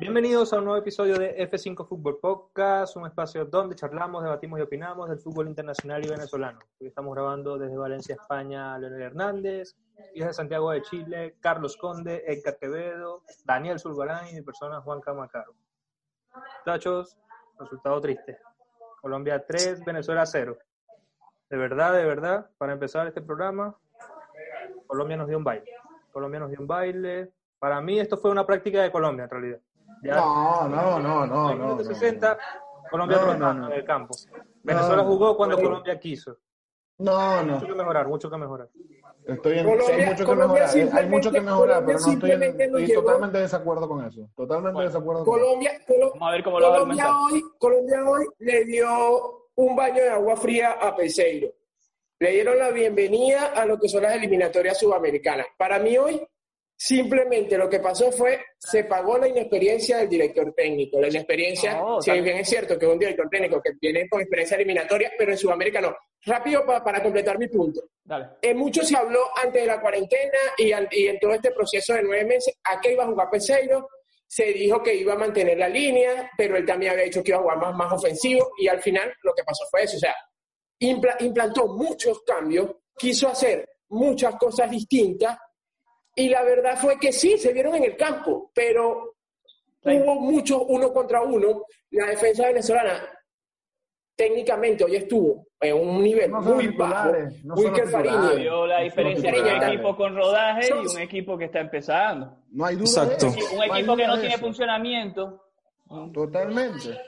Bienvenidos a un nuevo episodio de F5 Fútbol Podcast, un espacio donde charlamos, debatimos y opinamos del fútbol internacional y venezolano. Estamos grabando desde Valencia, España, Leonel Hernández, y desde Santiago de Chile, Carlos Conde, Edgar Quevedo, Daniel Zulbarán y mi persona Juan Camacaro. Muchachos, resultado triste. Colombia 3, Venezuela 0. De verdad, de verdad, para empezar este programa, Colombia nos dio un baile. Colombia nos dio un baile. Para mí esto fue una práctica de Colombia en realidad. Ya, No, no, no, no, en no. minuto no. 60, Colombia No, no, no. en el campo. Venezuela jugó cuando. Colombia quiso. No, no. Mucho que mejorar, mucho que mejorar. Estoy en, Colombia- hay mucho que Colombia mejorar. Hay mucho que mejorar, Colombia pero no estoy, en- estoy llevó- totalmente de desacuerdo con eso. Totalmente Bueno, desacuerdo con eso. Colombia, Colo- Vamos a ver cómo lo va a Colombia hoy, Colombia hoy le dio un baño de agua fría a Peseiro. Le dieron la bienvenida a lo que son las eliminatorias sudamericanas. Para mí hoy, simplemente lo que pasó fue, se pagó la inexperiencia del director técnico. La inexperiencia, No, si bien es cierto que es un director técnico que viene con experiencia eliminatoria, pero en Sudamérica no. Rápido pa- para completar mi punto. Eh, mucho se habló antes de la cuarentena y, y en todo este proceso de nueve meses a qué iba a jugar Peseiro. Se dijo que iba a mantener la línea, pero él también había dicho que iba a jugar más, más ofensivo y al final lo que pasó fue eso. O sea, impla- implantó muchos cambios, quiso hacer muchas cosas distintas y la verdad fue que sí, se vieron en el campo, pero hubo mucho uno contra uno. La defensa venezolana técnicamente hoy estuvo en un nivel No muy bajo. no Wilker. Vio la diferencia entre un equipo con rodaje y un equipo que está empezando. No hay duda Exacto. de eso. Un equipo que no tiene eso. funcionamiento. Totalmente.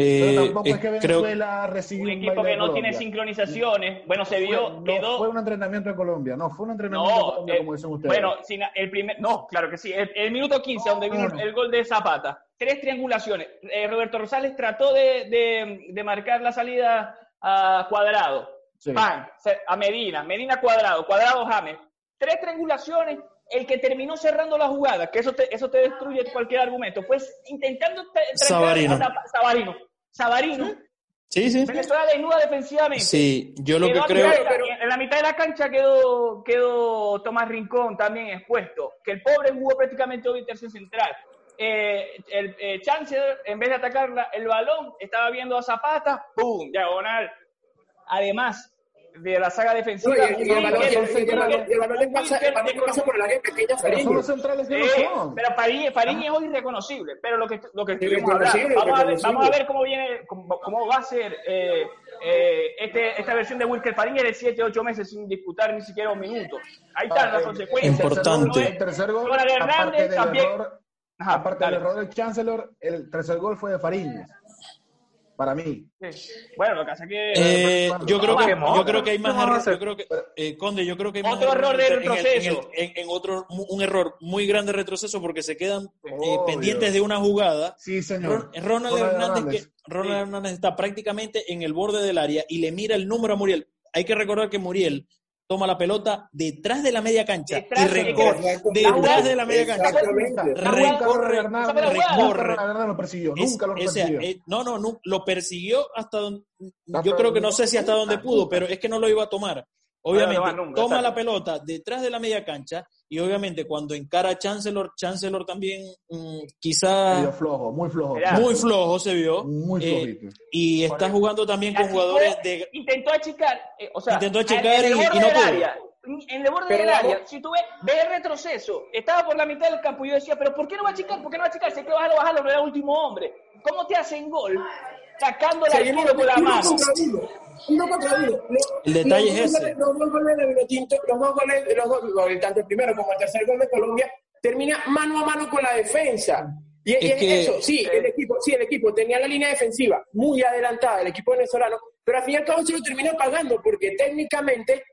Eh, Pero tampoco eh, es que creo- Venezuela recibió Un un equipo que no tiene sincronizaciones. Bueno, se Fue- vio, no quedó. fue un entrenamiento de Colombia, no, fue un entrenamiento de No, Colombia, eh, como dicen ustedes. bueno, sin- el primer, no, claro que sí. El, el minuto 15, donde vino no, no. el gol de Zapata. Tres triangulaciones. Eh, Roberto Rosales trató de, de- de marcar la salida a Cuadrado. Sí. Pan, se- a Medina, Medina Cuadrado, Cuadrado James. Tres triangulaciones. El que terminó cerrando la jugada, que eso te, eso te destruye cualquier argumento, pues intentando Sabarino. a Sabarino. Sí, sí. Venezuela desnuda defensivamente. Sí, yo lo que Quedó creo. en la mitad de la cancha quedó, quedó Tomás Rincón también expuesto. Que el pobre jugó prácticamente hoy tercer central. Eh, el eh, Chancellor, en vez de atacar la- el balón, estaba viendo a Zapata, ¡pum! Diagonal. Además de la saga defensiva. No, y el- balón- pasa- por el área pequeña Pero los centrales que no Sí, son. pero Fariñez, Fariñez es irreconocible. Pero lo que, lo que estuvimos hablando, Irreconocible, vamos a, ver, vamos a ver cómo viene, cómo, cómo va a ser eh, eh, este, esta versión de Wilker Fariñez de 7, 8 meses sin disputar ni siquiera un minuto. Ahí están las Ah, consecuencias. Importante. El tercer gol, aparte Hernández del también. error, Ajá, aparte del dale. error del Chancellor, el tercer gol fue de Fariñez. Para mí. Sí. Bueno, lo que pasa es que... Eh, yo creo que yo creo que hay más vamos a error, hacer? yo creo que eh, Conde, yo creo que hay más Otro error de en el- en el- retroceso. En, en otro un error muy grande de retroceso porque se quedan eh, pendientes de una jugada. Sí, señor. Ron- Ronald, Ronald Hernández, Hernández. que- Ronald Hernández está prácticamente en el borde del área y le mira el número a Muriel. Hay que recordar que Muriel toma la pelota detrás de la media cancha Detrás y recorre detrás de la media cancha. Recorre, recorre, Hernández lo persiguió, nunca lo o sea, persiguió. eh, no, no, no, lo persiguió hasta donde. Yo creo que no sé si hasta donde pudo, pero es que no lo iba a tomar. Obviamente, No nunca, toma exacto. la pelota detrás de la media cancha y obviamente cuando encara a Chancellor, Chancellor también mm, Medio quizá flojo, muy flojo. Muy flojo se vio. Muy eh, flojito. y está jugando también con jugadores de. Intentó achicar, eh, o sea, Intentó en- achicar en el y- borde y no del pudo. área. En el borde Pero del área, si tú ves, ves el retroceso, estaba por la mitad del campo y yo decía, pero ¿por qué no va a achicar? ¿Por qué no va a achicar? Hay que bajarlo, bajarlo, no era último hombre. ¿Cómo te hacen gol? Al viene tiro con la uno mano. contra uno. Uno contra uno. El detalle los es ese. Los dos goles de Vinotinto, los dos goles, los dos goles, tanto el primero como el tercer gol de Colombia, termina mano a mano con la defensa. Y, y Es que- eso, sí, el equipo, sí, el equipo tenía la línea defensiva muy adelantada, el equipo venezolano, pero al fin y al cabo se lo terminó pagando porque técnicamente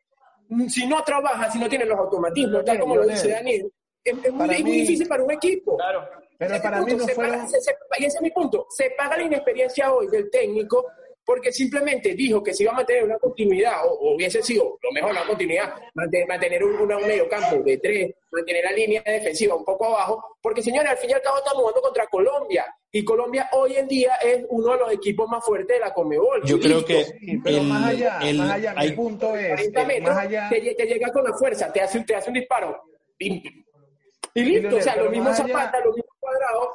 si no trabaja, si no tiene los automatismos, tal como lo dice Daniel, es, es muy, mí- difícil para un equipo. Claro. Pero Ese para mí punto, no se fueron. paga- se- se- y ese es mi punto. Se paga la inexperiencia hoy del técnico porque simplemente dijo que se iba a mantener una continuidad, o, o hubiese sido lo mejor la continuidad, mantener, mantener un, una- un medio campo de tres, mantener la línea defensiva un poco abajo, porque señores, al fin y al cabo estamos jugando contra Colombia, y Colombia hoy en día es uno de los equipos más fuertes de la Conmebol. Yo creo listo. que Sí, pero el- más allá, el- más allá, mi punto es, 40 metros, más allá, te, te llega con la fuerza, te hace, te hace un disparo. Y, listo, o sea, pero los mismos más allá- zapatos, los mismos cuadrados.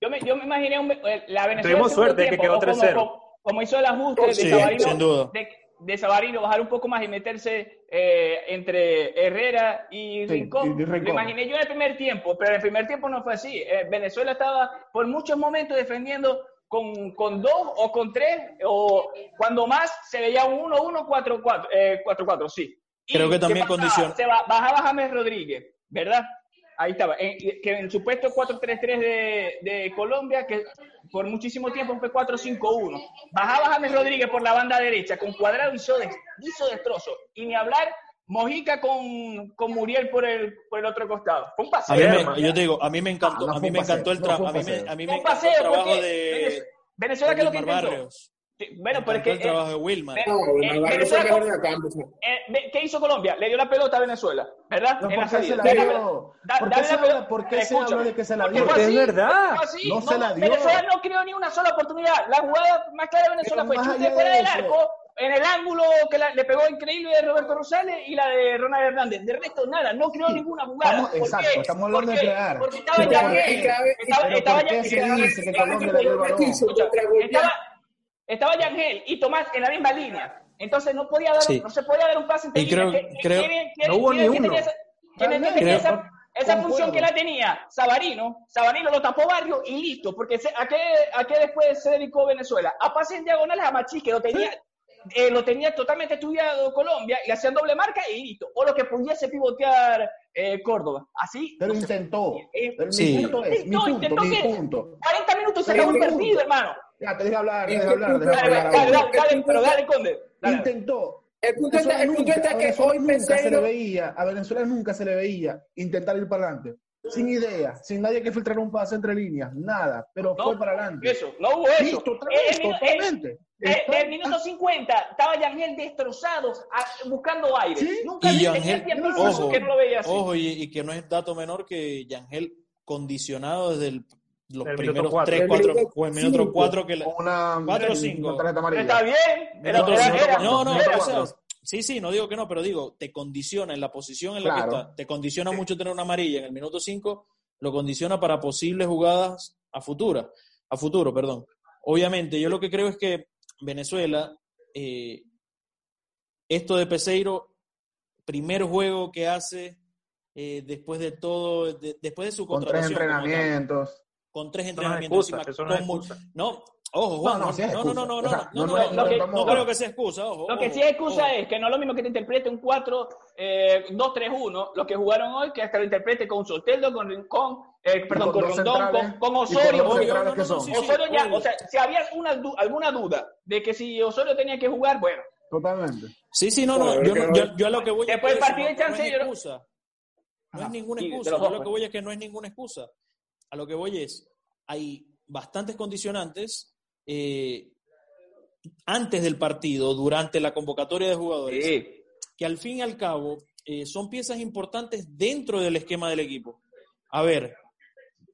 Yo me, yo me imaginé un, eh, la Venezuela. Tuvimos suerte que tiempo, quedó o como- 3-0. Como, como hizo el ajuste de Sí, Sabarino, sin duda. de, de Sabarino bajar un poco más y meterse eh, entre Herrera y Sí, Rincón. Rincón. Lo imaginé yo en el primer tiempo, pero en el primer tiempo no fue así. Eh, Venezuela estaba por muchos momentos defendiendo con, con dos o con tres, o cuando más se veía un 1-1, 4-4, eh, 4-4, sí. Y Creo que ¿qué también pasaba? condiciona- Se ba- bajaba James Rodríguez, ¿verdad? Ahí estaba. En- que en el supuesto 4-3-3 de, de Colombia, que por muchísimo tiempo fue 4-5-1. Bajaba James Rodríguez por la banda derecha, con cuadrado hizo, des- hizo destrozo. Y ni hablar, Mojica con, con Muriel por el, por el otro costado. Fue un A paseo. mí me- yo te digo, a mí me encantó, Ah, no a mí me encantó el no tra- fue un a mí me, paseo. a mí me encantó paseo, el trabajo de, Venezuela, de ¿qué es lo que intentó? Barrios. Bueno, Me porque encantó el eh, trabajo de Wilmar. No, eh, eh, ¿Qué hizo Colombia? Le dio la pelota a Venezuela, ¿verdad? No, En la ¿por qué se salida. la dio? da- ¿Por qué se la habla- pelota. por qué se Escúchame. habla de que se la dio? Porque es verdad. así. No se la dio. Venezuela no creó ni una sola oportunidad. La jugada más clara de Venezuela Pero fue chute fuera de del arco, en el ángulo que la- le pegó increíble de Roberto Rosales y la de Ronald Hernández. De resto, nada. No creó Sí. ninguna jugada. Estamos- ¿Por exacto, qué? estamos hablando ¿Por de crear. Porque estaba Pero ya estaba, Pero estaba ¿por ya- estaba- Yangel y Tomás en la misma línea. Entonces no podía dar, Sí. no se podía dar un pase entre Y creo- líneas. ¿Qué- creo- quién- quién- no hubo quién- ni uno. tenía esa- Creo- función que la tenía Sabarino? Sabarino lo tapó Barrio y listo. Porque se- ¿a, qué, ¿a qué después se dedicó Venezuela? A pases en diagonales a Machís, que lo tenía, eh, lo tenía totalmente estudiado Colombia y hacían doble marca y listo. O lo que pudiese pivotear eh, Córdoba. Así. Pero no intentó. Eh, Pero Sí. Mi punto es, mi Intentó, punto, intentó mi que- punto. 40 minutos se acabó el partido, punto. hermano. Ya, te deja hablar, te Es deja hablar, Dale, hablar. dale, dale, dale, pero dale, Conde. Dale. Intentó. El punto está, Venezuela el punto nunca- está a que Venezuela hoy nunca se le veía, a Venezuela nunca se le veía intentar ir para adelante. Sin idea, sin nadie que filtrar un pase entre líneas, nada, pero No, fue para adelante. Eso, no hubo eso. Sí, totalmente, Eh, el eh, minuto 50 estaba Yangel destrozado, a- buscando aire. Sí. Nunca Y Yangel, tiempo ojo, que no lo veía así. ojo, y, y que no es dato menor que Yangel condicionado desde el- los El primeros cuatro. 3, El 4 minuto o el minuto cinco. 4 que la, una Cuatro o con cinco. tarjeta amarilla. Está bien. Era, Minuto era- era- no, no, era- o sea, sí, sí, no digo que no, pero digo, te condiciona en la posición en la Claro. que está, te condiciona mucho tener una amarilla en el minuto 5, lo condiciona para posibles jugadas a futura, a futuro, perdón. Obviamente, yo lo que creo es que Venezuela, eh, esto de Peseiro, primer juego que hace eh, después de todo, de- después de su Con tres contratación, como tal, entrenamientos. con tres Eso no es entrenamientos excusa, encima, eso no es con no, ojo, Juan, No, no, no, sí no, no, no, no, O sea, no, no, no, no, no, no, no no, creo que sea excusa, ojo. Lo que ojo, sí es excusa ojo. es que no es lo mismo que te interprete un 4, eh, 2-3-1, lo que jugaron hoy, que hasta lo interprete con Soteldo, con Rincón, eh, perdón, con con Rondón, con, con y con Osorio. que son. sí, Osorio ya, o sea, si había una, alguna duda de que si Osorio tenía que jugar, bueno, Totalmente. Sí, sí, no, no, yo, no- no- yo, yo a lo que voy es Después que del partido de no, no chance, es yo no- excusa. No es Ajá. ninguna excusa. Yo lo que pues. voy es que no es ninguna excusa. A lo que voy es, hay bastantes condicionantes eh, antes del partido, durante la convocatoria de jugadores, sí. que al fin y al cabo eh, son piezas importantes dentro del esquema del equipo. A ver,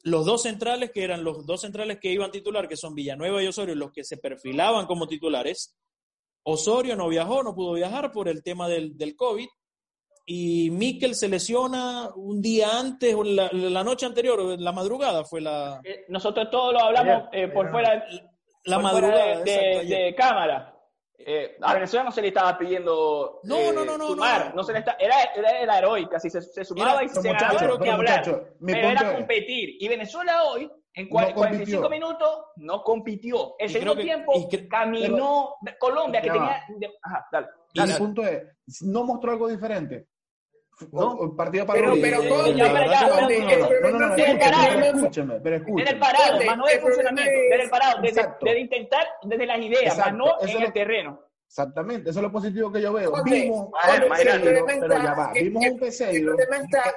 los dos centrales que eran los dos centrales que iban titular, que son Villanueva y Osorio, los que se perfilaban como titulares. Osorio no viajó, no pudo viajar por el tema del, del COVID. Y Miquel se lesiona un día antes, o la, la noche anterior, la madrugada fue la, Eh, Nosotros todos lo hablamos Ayer, eh, por ayer. fuera, la por fuera madrugada. de, de- exacto, ayer. de cámara. Eh, a Venezuela no se le estaba pidiendo No, eh, no, no, no, sumar, no. no se le está, era, era, era heroica, si se, se sumaba Era- y se Pero, ganaba muchacho, lo que pero, hablar, muchacho, mi pero era competir. Y Venezuela hoy, en No 45 compitió. minutos, no compitió. El Y segundo que- tiempo y caminó Colombia, que tenía... ajá, dale. Y dale, mi dale. punto es, no mostró algo diferente. No. O- o partido para Pero, pero, Eh, el fue el escúchame, pero escúchame, pero Desde el parado, Conde, más no de el problema funcionamiento, es- desde el parado, desde, Exacto. desde intentar desde las ideas, más no eso en el terreno. Exactamente, eso es lo positivo que yo veo. Vimos, Ah, el problema pero ya va, que- vimos un Peseiro El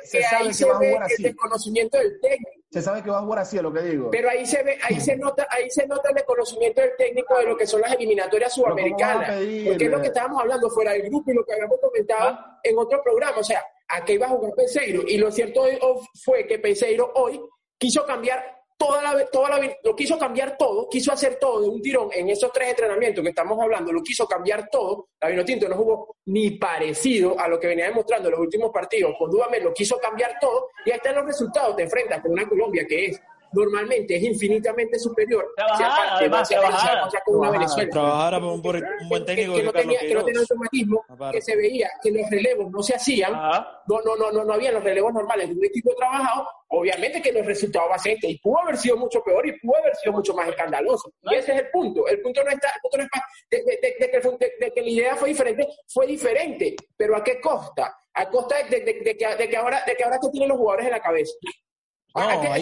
se sabe que se va a jugar el así. desconocimiento del técnico. se sabe que va a jugar así, es lo que digo. Pero ahí se ve, ahí se nota, ahí se nota el desconocimiento del técnico de lo que son las eliminatorias Pero ¿cómo sudamericanas. Porque es lo que estábamos hablando fuera del grupo y lo que habíamos comentado Ah. en otro programa. O sea, ¿a qué iba a jugar Peseiro? Y lo cierto fue que Peseiro hoy quiso cambiar toda la, toda la, lo quiso cambiar todo, quiso hacer todo de un tirón en esos tres entrenamientos que estamos hablando, lo quiso cambiar todo. La Vinotinto no jugó ni parecido a lo que venía demostrando en los últimos partidos. Con Dudamel lo quiso cambiar todo y ahí están los resultados. Te enfrentas con una Colombia que es normalmente es infinitamente superior. Trabajada, sea, además, sea, sea, con una. Venezuela Trabajara por un, por un buen técnico que, que de no tenía, que no tenía automatismo, Aparte. que se veía que los relevos no se hacían, Ajá. no, no, no, no, no había los relevos normales de un equipo trabajado, obviamente que los resultados van a ser este, y pudo haber sido mucho peor y pudo haber sido mucho más escandaloso. Y ese es el punto. El punto no está, el punto no está de, de- de- de que, fue- de- de que la idea fue diferente, fue diferente, pero ¿a qué costa? A costa de, de- de- de que, de que ahora, de que ahora que tienen los jugadores en la cabeza. No, ¿A qué, a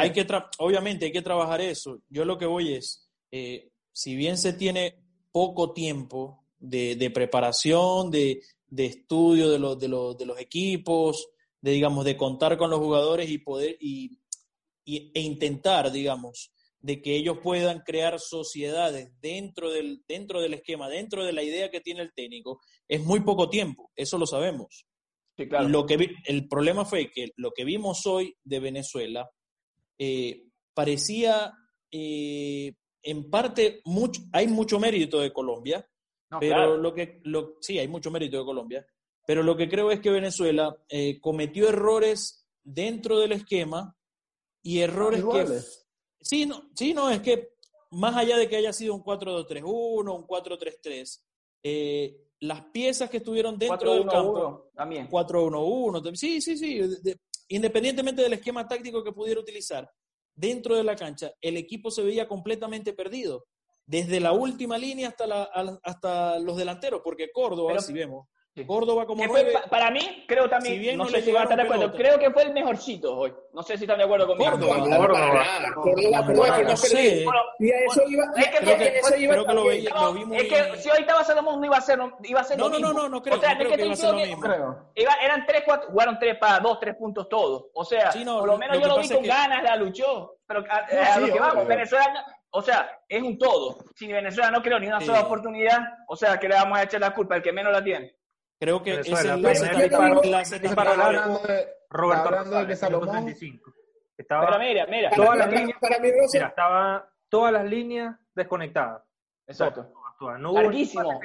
hay que obviamente hay que trabajar eso. Yo lo que voy es, eh, si bien se tiene poco tiempo de, de preparación, de, de estudio de, los de, los, de los equipos, de digamos, de contar con los jugadores y poder y, y- e intentar, digamos, de que ellos puedan crear sociedades dentro del, dentro del esquema, dentro de la idea que tiene el técnico, es muy poco tiempo, eso lo sabemos. Sí, claro. Lo que vi- el problema fue que lo que vimos hoy de Venezuela eh, parecía, eh, en parte, mucho, hay mucho mérito de Colombia, No, pero claro. lo que, lo, sí, hay mucho mérito de Colombia, pero lo que creo es que Venezuela eh, cometió errores dentro del esquema y errores que... Iguales. Sí, no, sí, no, es que más allá de que haya sido un 4-2-3-1, un 4-3-3, eh, las piezas que estuvieron dentro del 4-1-1 campo, también. 4-1-1, sí, sí, sí, de- de- independientemente del esquema táctico que pudiera utilizar, dentro de la cancha, el equipo se veía completamente perdido, desde la última línea hasta, la, hasta los delanteros, porque Córdoba, Pero- si vemos, Sí. Córdoba como nueve, pa- para mí, creo también, Si bien no, no sé si van a estar de acuerdo, pelota. creo que fue el mejorcito hoy. No sé si están de acuerdo conmigo. Córdoba. Córdoba, Córdoba, no sé. Bueno, Y a eso iba, es que- eso iba creo que lo también. veía- No, lo vi muy- es que si hoy estaba Salomón no iba a ser, iba a ser No, lo no, no, no, no creo, o sea, no es creo que que te iba a ser lo digo que- mismo. Creo. Iba- eran tres, cuatro, jugaron tres para dos, tres puntos todos. O sea, Sí, por lo menos lo yo lo vi con ganas, la luchó. Pero a, lo que vamos. Venezuela, o sea, es un todo. Si Venezuela no creó ni una sola oportunidad, o sea, que le vamos a echar la culpa al que menos la tiene. Creo que Venezuela, ese enlace también- hablando de, Roberto hablando de que Salomón 135. Estaba, Pero mira, mira. Todas las líneas- para mí, Rosa, mira, estaba todas las líneas desconectadas. Exacto. Todas, todas. No hubo Larguísimo,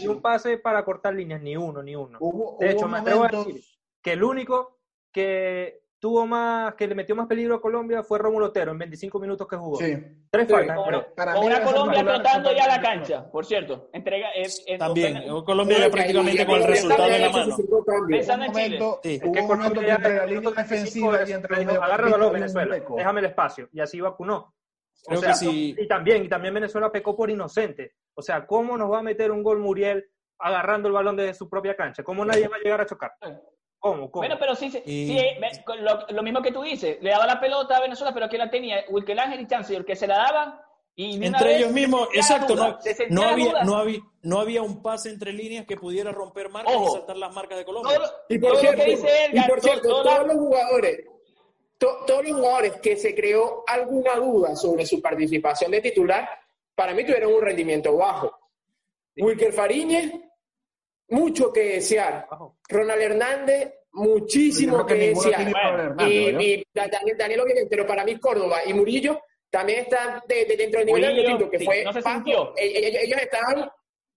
Ni un pase para cortar líneas, ni uno, ni uno. hubo, De hubo hecho, me atrevo a decir que el único que tuvo más, que le metió más peligro a Colombia fue Rómulo Otero en 25 minutos que jugó. sí, Tres Sí, faltas, Con Para con mí una Colombia trotando ya la cancha, por cierto. Entrega, es- es- También, pen- Colombia ya prácticamente con el resultado en la mano. Pensando en Chile. Sí. Es que hubo un momento Colombia que ya entre la línea minuto 25 defensiva y entre los agarra el balón Venezuela, déjame el espacio. Y así vacunó. O sea, sí. Y también, y también Venezuela pecó por inocente. O sea, ¿cómo nos va a meter un gol Muriel agarrando el balón desde su propia cancha? ¿Cómo nadie va a llegar a chocar? ¿Cómo? ¿Cómo? Bueno, pero sí, sí, Y- sí, con lo, lo mismo que tú dices, le daba la pelota a Venezuela, pero que la tenía Wilkel Ángel y Chancellor, que se la daban y Entre vez ellos mismos, exacto, duda, no, había, no, había, no había un pase entre líneas que pudiera romper marcas Ojo. y saltar las marcas de Colombia. Todo, Y por todo cierto, lo que dice y Edgar, por cierto, todo- todos todo- los jugadores, to- todos los jugadores que se creó alguna duda sobre su participación de titular, para mí tuvieron un rendimiento bajo. Wilker Fariñez, mucho que desear. Ronald Hernández, muchísimo que ninguno desear. Bueno, Y, Daniel, Daniel Oviedo, pero para mí Córdoba y Murillo también están de, de- dentro del nivel Murillo, Vinotinto, que sí, fue no se bajo. sintió. E- e- Ellos, estaban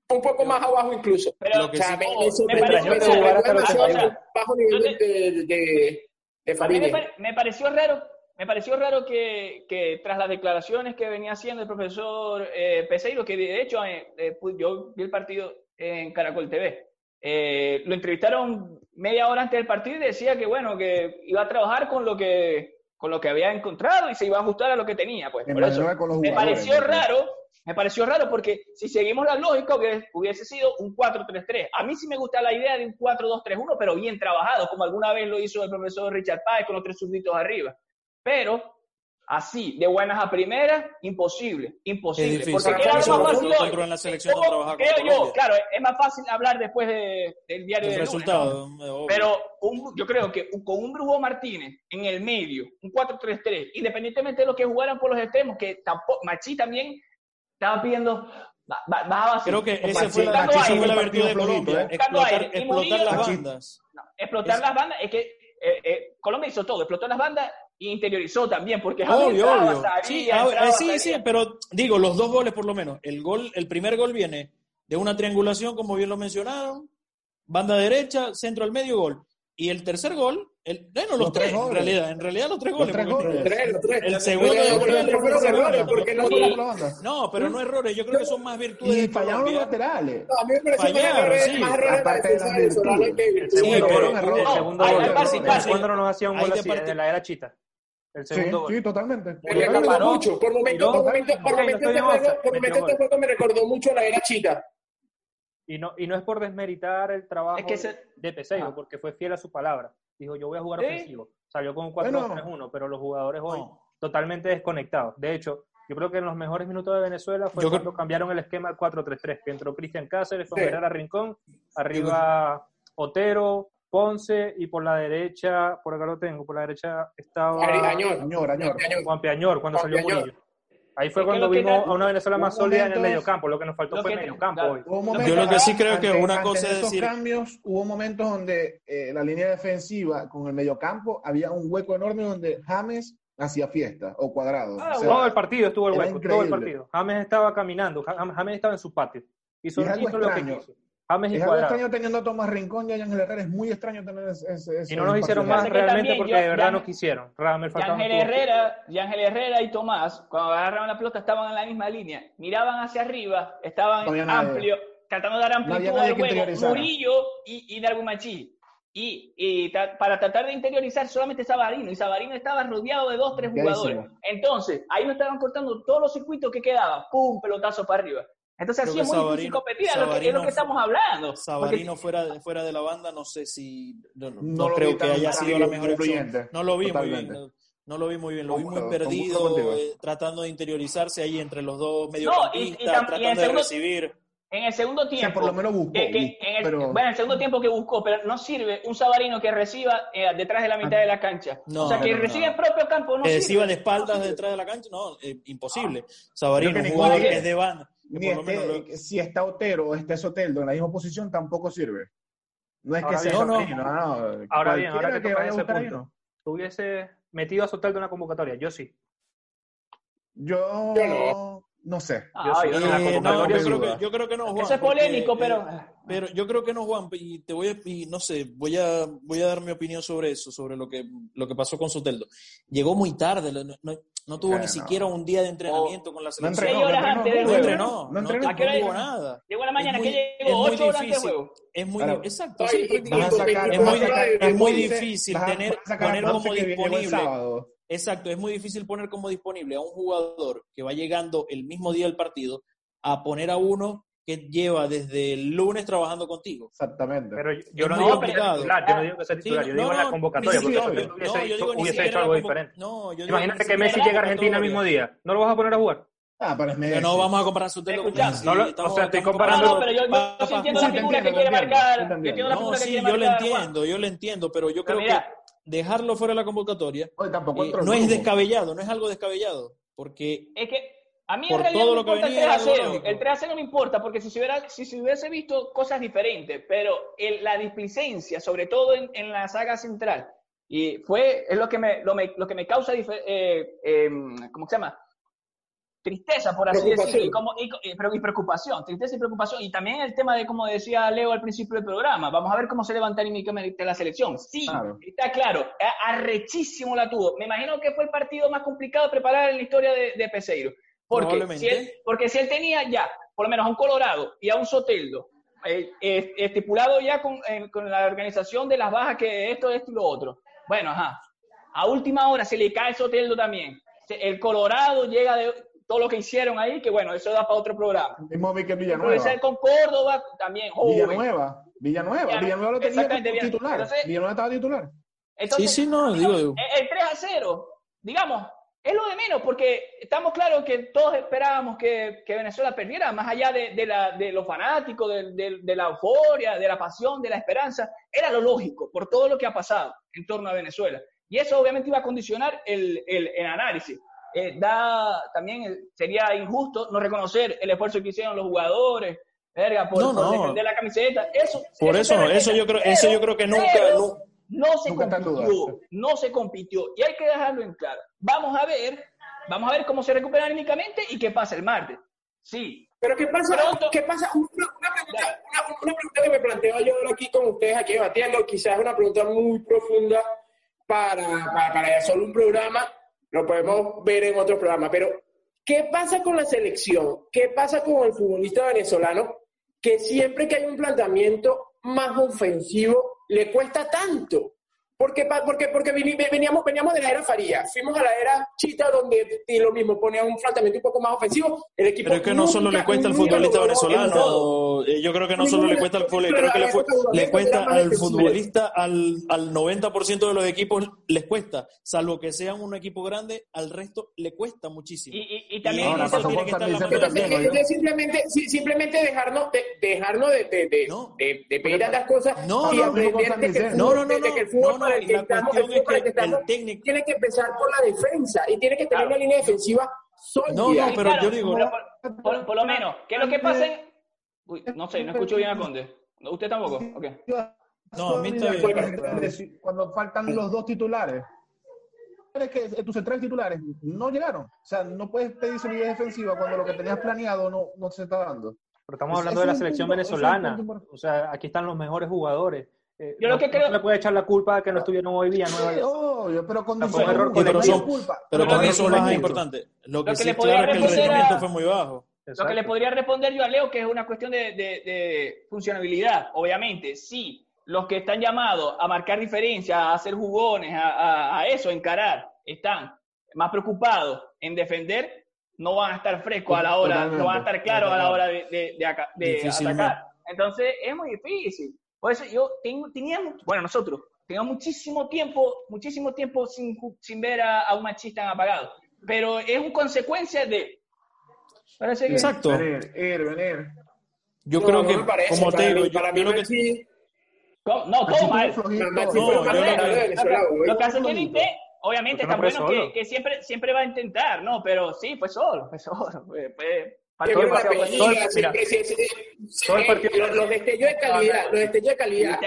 un poco más abajo incluso. pero Lo que O sea, sí- me, pareció que el bajo nivel de, de, de, de A mí me, Fariñez. pare- me pareció raro, me pareció raro que, que tras las declaraciones que venía haciendo el profesor eh, Peseiro, que de hecho eh, eh, yo vi el partido en Caracol TV, eh, lo entrevistaron media hora antes del partido y decía que bueno, que iba a trabajar con lo que con lo que había encontrado y se iba a ajustar a lo que tenía. Pues, Me por eso, pareció raro, me pareció raro porque si seguimos la lógica hubiese, hubiese sido un 4-3-3. A mí sí me gusta la idea de un 4-2-3-1, pero bien trabajado, como alguna vez lo hizo el profesor Richard Páez con los tres súbditos arriba. Pero así, de buenas a primeras, imposible, imposible. Es difícil. Porque ¿qué era Eso lo más fácil hoy? controla en la selección, no ¿Cómo? trabaja con Creo yo, claro, es más fácil hablar después de- del diario lunes, resultado. ¿no? obvio. Pero un- yo creo que con un Brujo Martínez en el medio, un 4-3-3, independientemente de lo que jugaran por los extremos, que tampoco, Machi también estaba pidiendo, ba- ba- bajaba así, Creo que esa fue la, aire, fue la partido virtud de Colombia. ¿eh? Explotar, explotar Murillo- las bandas. No, explotar Es- las bandas, es que eh, eh, Colombia hizo todo, explotó las bandas interiorizó también, porque Obvio, entraba, obvio. Sí, ah, entraba, eh, sí, salía. sí, pero digo, los dos goles por lo menos. El gol, el primer gol viene de una triangulación, como bien lo mencionaron, banda derecha, centro al medio, gol. Y el tercer gol, el, bueno, los, Los tres, tres en realidad, en realidad los tres Los goles. tres porque- goles. Tres, los tres. El segundo no pero no errores, yo creo que son más virtudes Y fallaron los laterales. No, a mí me Fallaron, sí. más errores en la Aparte de defensa las venezolana virtudes. que El segundo gol, el segundo gol. hay el participación. segundo no nos hacía un Hay gol de así, parti- de la era chita. El Sí, segundo gol. sí, totalmente. Me recordó mucho. Por momentos, por momentos, por momentos este juego, por momentos este juego me recordó mucho a la era Chita. Y no, y no es por desmeritar el trabajo Es que se- de Peseiro, Ah. porque fue fiel a su palabra. Dijo, yo voy a jugar Sí. ofensivo. Salió con un Bueno. 4-3-1, pero los jugadores hoy No. totalmente desconectados. De hecho, yo creo que en los mejores minutos de Venezuela fue Yo creo- cuando cambiaron el esquema al 4-3-3, que entró Cristian Cáceres, con Sí. Herrera Rincón, arriba Otero, Ponce, y por la derecha, por acá lo tengo, por la derecha estaba Arigañón. Añor, añor. Juan Peñor cuando Juan salió Peñor. Murillo. Ahí fue cuando vimos a una Venezuela más sólida en el mediocampo. Lo que nos faltó fue que- mediocampo hoy. Yo lo que sí creo que una cosa es esos decir- cambios, hubo momentos donde eh, la línea defensiva con el mediocampo había un hueco enorme donde James hacía fiesta o cuadrado. Ah, O sea, Todo el partido estuvo el hueco, todo el partido. James estaba caminando, Jam- James estaba en su patio. Hizo, hizo lo que quiso. James y es algo extraño teniendo a Tomás Rincón y a Ángel Herrera. Es muy extraño tener ese. ese- ese Y no nos hicieron más realmente también porque yo- de verdad ya- no quisieron. Falcao no Yángel estuvo. Herrera, Herrera y Tomás, cuando agarraban la pelota, estaban en la misma línea. Miraban hacia arriba, estaban No amplio, tratando de dar amplitud al juego. Murillo y, y Darwin Machi. Y, y ta- para tratar de interiorizar solamente Sabarino. Y Sabarino estaba rodeado de dos, tres jugadores. Entonces, ahí no estaban cortando todos los circuitos que quedaban. ¡Pum! Pelotazo para arriba. Entonces, Creo así es muy difícil Sabarino- competir. Es lo que, es lo Sabarino que estamos hablando. Porque- Sabarino fuera de, fuera de la banda, no sé si. No, no- No no lo creo vi que haya sido la mejor opción. influyente, No lo vi totalmente. muy bien. No, no lo vi muy bien. Lo vi muy perdido, eh, tratando de interiorizarse ahí entre los dos y- mediocampistas, y y en tratando de segundo- recibir. En el segundo O sea, tiempo. por lo menos buscó. que- que en el, pero bueno, en el segundo tiempo que buscó, pero no sirve un Sabarino que reciba eh, detrás de la mitad de la cancha. No, o sea, que no, no. recibe en propio campo, no que sirve. reciba de espaldas detrás de la cancha, no, eh, imposible. Sabarino, un ni jugador que es de banda. Que ni por lo este- menos lo- si está Otero o está Soteldo en la misma posición, tampoco sirve. No es que sea no, no. Sabarino, no, no. Ahora bien, ahora que tocas vaya a ese punto. Tuviese metido a Sotel de una convocatoria, yo sí. Yo no. no sé. Ah, Yo sí, en la Eh, no, creo que, yo creo que no, Juan. Eso es porque, polémico, eh, pero. Pero yo creo que no, Juan, y te voy a, y no sé, voy a, voy a dar mi opinión sobre eso, sobre lo que, lo que pasó con Soteldo. Llegó muy tarde, no, no- tuvo ni no. siquiera un día de entrenamiento con la No selección. no entrenó, No juego. entrenó, No no, entrenó. Nada. Llegó a la mañana, que llegó muy ocho horas antes del juego. Es muy, Claro. exacto, es muy, difícil tener, poner como disponible. Exacto, es muy difícil poner como disponible a un jugador que va llegando el mismo día del partido a poner a uno que lleva desde el lunes trabajando contigo. Exactamente. Pero yo, yo no digo que complicado. sea titular, yo no digo que sea titular, yo no, digo en la convocatoria, porque Sotel hubiese, no, yo digo hubiese hecho algo diferente. No, yo digo Imagínate que Messi llega a Argentina el mismo día, ¿no lo vas a poner a jugar? Ah, pero es Messi. Pero no vamos a comparar su telo con Escucha, Messi. no lo- o sea, estoy comparando- No, no, pero yo, yo sí entiendo sí, la figura que quiere marcar. No, sí, yo lo entiendo, yo lo entiendo, pero yo creo que dejarlo fuera de la convocatoria eh, no es descabellado, no es algo descabellado, porque Es que a mí Por en realidad todo no lo me que importa el venía 3 a era 0. lógico. El 3 a 0 no me importa porque si se, hubiera, si se hubiese visto cosas diferentes, pero el- la displicencia, sobre todo en, en la saga central, y fue es lo que me, lo, me- lo que me causa, eh, eh, ¿cómo se llama? Tristeza, por así decirlo, y, como- y- preocupación, tristeza y preocupación. Y también el tema de, como decía Leo al principio del programa, vamos a ver cómo se levanta anímicamente la selección. Sí, Claro. está claro, a- arrechísimo la tuvo. Me imagino que fue el partido más complicado de preparar en la historia de, de Peseiro. Porque si, él, porque si él tenía ya, por lo menos a un Colorado y a un Soteldo, eh, eh, estipulado ya con, eh, con la organización de las bajas que esto, esto y lo otro. Bueno, ajá. A última hora se le cae Soteldo también. El Colorado llega de todo lo que hicieron ahí, que bueno, eso da para otro programa. El mismo Miquel Puede Villanueva. ser con Córdoba también, joven. Villanueva. Villanueva. Villanueva, lo tenía como titular. Entonces- Villanueva estaba titular. Entonces, sí, sí, no, digo, el, el 3 a 0, digamos, es lo de menos, porque estamos claros que todos esperábamos que, que Venezuela perdiera, más allá de, de, la, de los fanáticos, de, de, de, la euforia, de la pasión, de la esperanza, era lo lógico por todo lo que ha pasado en torno a Venezuela. Y eso obviamente iba a condicionar el, el, el análisis. Eh, da, también sería injusto no reconocer el esfuerzo que hicieron los jugadores, verga, por, No, no. por defender la camiseta. Eso, Por eso, se respeta. eso yo creo, eso yo creo que nunca, pero- nu- no se Nunca compitió, no se compitió. Y hay que dejarlo en claro. Vamos a ver, vamos a ver cómo se recupera anímicamente y qué pasa el martes. Sí, Pero ¿qué pasa? Pronto- ¿Qué pasa? Una, una pregunta, una, una pregunta que me planteo yo ahora aquí con ustedes, aquí debatiendo, quizás una pregunta muy profunda para, para, para solo un programa, lo podemos ver en otro programa, pero ¿qué pasa con la selección? ¿Qué pasa con el futbolista venezolano que siempre que hay un planteamiento más ofensivo le cuesta tanto? Porque, pa- porque, porque veníamos, veníamos de la era Faría, fuimos a la era Chita donde y lo mismo, ponía un planteamiento un poco más ofensivo. El equipo pero es que no solo le cuesta al futbolista venezolano, eh, yo creo que no solo le cuesta al futbolista, creo que le, cuesta al futbolista, al, al 90% de los equipos les cuesta, salvo que sean un equipo grande, al resto le cuesta muchísimo. y, y, y también ahora eso tiene que estar la mano- simplemente, simplemente dejarnos de, dejarnos de, de, de, No. de, de pedir tantas cosas No, y no, aprender no, de que el no, fútbol- no, no, de- de no, que el fútbol no, no, para el y que la estamos, el para es el que que el estamos técnico- tiene que empezar por la defensa y tiene que tener Claro. una línea defensiva sólida. No, no, pero claro, yo digo, pero por, por- por lo menos, ¿qué es lo que pasa en... Uy, no sé, no escucho bien a Conde. ¿Usted tampoco? Ok. No, a mí está bien. Cuando faltan los dos titulares. Es que tus centrales titulares no llegaron. O sea, no puedes pedir solidez defensiva cuando lo que tenías planeado no, no se está dando. Pero estamos hablando de la selección punto- es venezolana. O sea, aquí están los mejores jugadores. Eh, Yo lo no, que no creo- se le puede echar la culpa de que no estuvieron hoy día. Sí, obvio, pero con un error pero no son- culpa. Pero Lo con que- eso es más colectivo. importante. Lo que, que sí le es podría claro es que el responder a- rendimiento fue muy bajo. Lo que le podría responder yo a Leo, que es una cuestión de, de- de funcionalidad, obviamente, sí, los que están llamados a marcar diferencia, a hacer jugones, a, a- a eso, encarar, están más preocupados en defender, no van a estar frescos a la hora, no van a estar claros a la hora de, de- de atacar. Entonces, es muy difícil. Por eso yo tengo, bueno, nosotros, teníamos muchísimo tiempo, muchísimo tiempo sin, sin ver a, a un machista apagado. Pero es una consecuencia de... Parece que... Exacto. Venir, ir, venir. Yo No, creo no que, parece, como te digo, para mí lo que... Messi- ¿Cómo? No, todo mal. lo que- hace que obviamente, ¿Por qué está bueno que, que siempre, siempre va a intentar, ¿no? Pero sí, fue solo, fue solo. Fue, fue- faltó demasiado todo mira, el partido- los, los destellos de calidad, los destellos de calidad,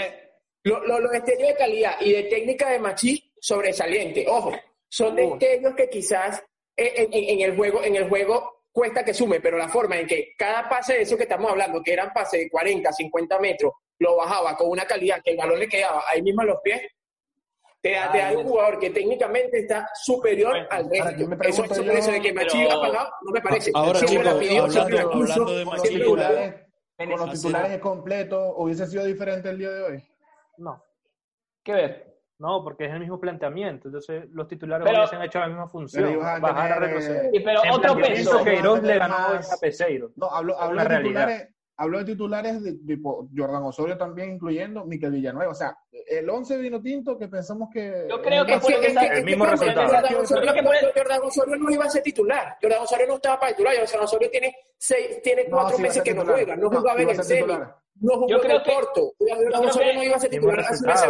los, los- los destellos de calidad y de técnica de Machi sobresaliente. Ojo, son destellos que quizás en, en- en el juego, en el juego cuesta que sume, pero la forma en que cada pase de eso que estamos hablando, que eran pases de 40, 50 metros, lo bajaba con una calidad que el balón le quedaba ahí mismo en los pies, te da, te da un jugador que técnicamente está superior al resto. me Eso, eso, yo- eso de que Machi pero- iba apagado, no me parece. Ahora, Siempre chicos, la pidió, siempre la hablando- puso, hablando de Machi, titulares, con los titulares completos, hubiese sido diferente el día de hoy. No, ¿Qué ver? no, porque es el mismo planteamiento. Entonces, los titulares Pero- hubiesen hecho la misma función. A bajar a retroceder. Sí, pero En otro peso. Queiroz le ganó a Peseiro. No, hablo, hablo una de realidad. titulares, hablo de titulares de tipo Jordan Osorio también, incluyendo Miquel Villanueva. O sea, el 11 vino tinto que pensamos que. Yo creo que Es que el mismo resultado. Jordan Osorio, Creo que fue- Jordan Osorio no iba a ser titular. Jordan Osorio no estaba para titular. Jordan Osorio tiene, seis, tiene No, cuatro sí meses que no juega. No No, jugaba en el semi. No jugó Yo en creo el que- Porto. Jordan Osorio no iba a ser titular.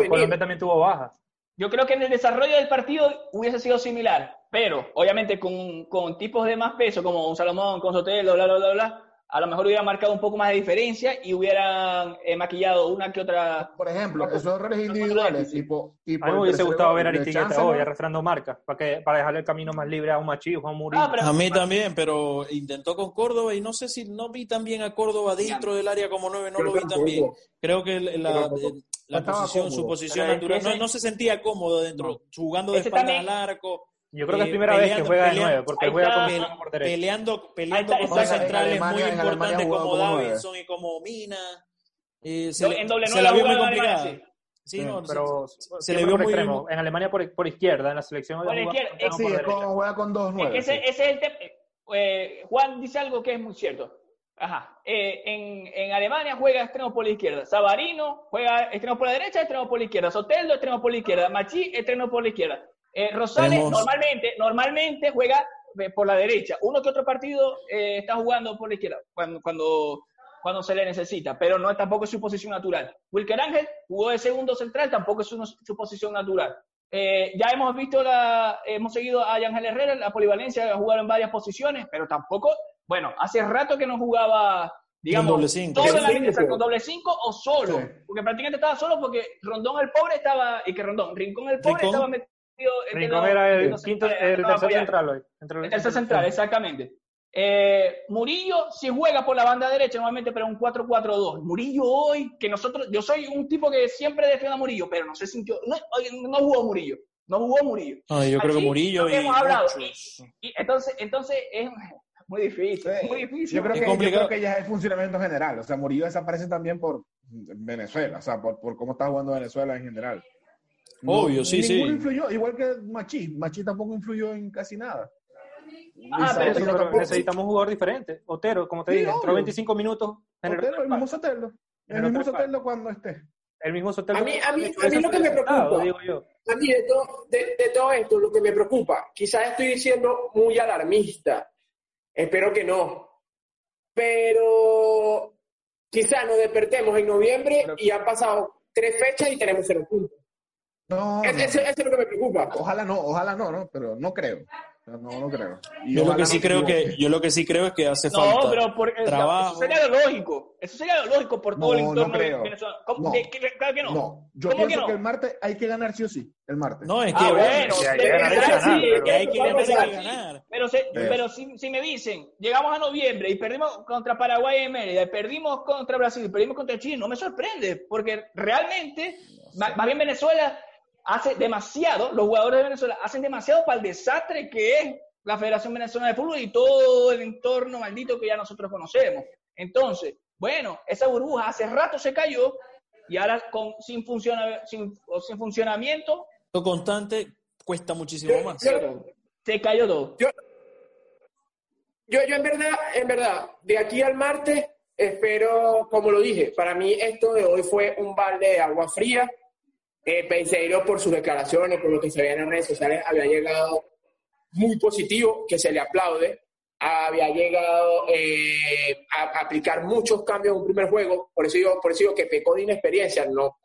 Colombia también tuvo bajas. Yo creo que en el desarrollo del partido hubiese sido similar, pero obviamente con, con tipos de más peso, como un Salomón, con Sotelo, bla, bla, bla, bla, a lo mejor hubiera marcado un poco más de diferencia y hubieran eh, maquillado una que otra. Por ejemplo, esos errores individuales, tipo. tipo A mí me hubiese gustado ver a Chancellor. hoy arrastrando marcas para, que, para dejarle el camino más libre a un Machi, Juan Murillo. Ah, pero- A mí también, pero intentó con Córdoba y no sé si no vi tan bien a Córdoba dentro del área como nueve, no Yo lo vi tan bien. tampoco. Creo que la, tampoco. el- la posición, su cómodo. posición Pero es que natural, no, no se sentía cómodo dentro, jugando de espaldas también- al arco. Yo creo que es eh, primera vez que peleando- juega de nueve, porque juega como por derecha. peleando, peleando está, con dos centrales Alemania- muy importantes como. Davidson y como Mina. Eh, se Do- le- en doble se la vio muy complicada. Alemania, Sí, Sí, no, pero se, le vio por muy extremo. En Alemania por, por izquierda, en la selección Por juega izquierda, Sí, por juega con dos Es nueve. que ese, sí. ese es el tema. Eh, Juan dice algo que es muy cierto. Ajá. Eh, en, en Alemania juega extremo por la izquierda. Sabarino juega extremo por la derecha, extremo por la izquierda. Soteldo, extremo por la izquierda. Machi, extremo por la izquierda. Eh, Rosales Tenemos- normalmente, normalmente juega eh, por la derecha. Uno que otro partido eh, está jugando por la izquierda cuando, cuando, cuando se le necesita, pero no tampoco es su posición natural. Wilker Ángel jugó de segundo central, tampoco es su, su posición natural. Eh, ya hemos visto la, hemos seguido a Ángel Herrera, la polivalencia, ha jugado en varias posiciones, pero tampoco, bueno, hace rato que no jugaba, digamos, doble cinco. todo en la Cinco. con doble cinco o solo, Sí. porque prácticamente estaba solo porque Rondón el pobre estaba, y que Rondón, Rincón el pobre Rincón. estaba metido Rincón los- era el quinto, estaba tercer central hoy. entre El tercer central, exactamente. Eh, Murillo si juega por la banda derecha normalmente, pero un 4-4-2. Murillo hoy, que nosotros, yo soy un tipo que siempre defiende a Murillo, pero no se sintió, no, hoy no jugó Murillo, no jugó Murillo. Ay, yo creo que Murillo y hemos hablado. muchos. Y entonces, entonces es muy difícil, Sí. muy difícil. Yo creo, Es que, yo complicado. creo que ya es el funcionamiento general. O sea, Murillo desaparece también por Venezuela, o sea, por, por cómo está jugando Venezuela en general. Obvio, sí, ninguno sí. influyó, igual que Machi. Machi tampoco influyó en casi nada. Ah, pero Pero tampoco. necesitamos un jugador diferente. Otero, como te Sí, dije, entró obvio. 25 minutos. Otero, el mismo pases. Soteldo. El mismo. Soteldo cuando esté. El mismo Soteldo. A mí- a mí- a mí lo que me preocupa- digo yo. A mí de todo, de, de todo esto, lo que me preocupa, quizás estoy diciendo muy alarmista, espero que no, pero quizás nos despertemos en noviembre y han pasado tres fechas y tenemos cero puntos. No, Es- no. Eso, eso es lo que me preocupa. Ojalá no, ojalá no, no, pero no creo. No, no creo. Y Yo lo que sí creo que, yo lo que sí creo es que hace No, falta pero por, eso trabajo. sería lo lógico. Eso sería lo lógico por todo No, el no entorno creo. ¿Cómo? ¿De qué? Claro que no. No, yo ¿Cómo que pienso no? que el martes hay que ganar sí o sí. El martes. No, es que Ah, bueno, bueno, que hay que ganar, hay que ganar, sí, pero- que hay que ganar, hay que ganar. Pero, se- Eso. pero si, si me dicen, llegamos a noviembre y perdimos contra Paraguay en Mérida, y perdimos contra Brasil, y perdimos contra Chile, no me sorprende, porque realmente, más bien Venezuela hace demasiado, los jugadores de Venezuela hacen demasiado para el desastre que es la Federación Venezolana de Fútbol y todo el entorno maldito que ya nosotros conocemos. Entonces, bueno, esa burbuja hace rato se cayó y ahora con, sin, funciona, sin, sin funcionamiento lo constante cuesta muchísimo más. Yo- se cayó todo. Yo, yo, yo en verdad, en verdad, de aquí al martes espero, como lo dije, para mí esto de hoy fue un balde de agua fría. Eh, Peseiro por sus declaraciones, por lo que se veía en las redes sociales, había llegado muy positivo, que se le aplaude. Había llegado eh, a, aplicar muchos cambios en un primer juego, por eso digo, por eso digo que pecó de inexperiencia, no,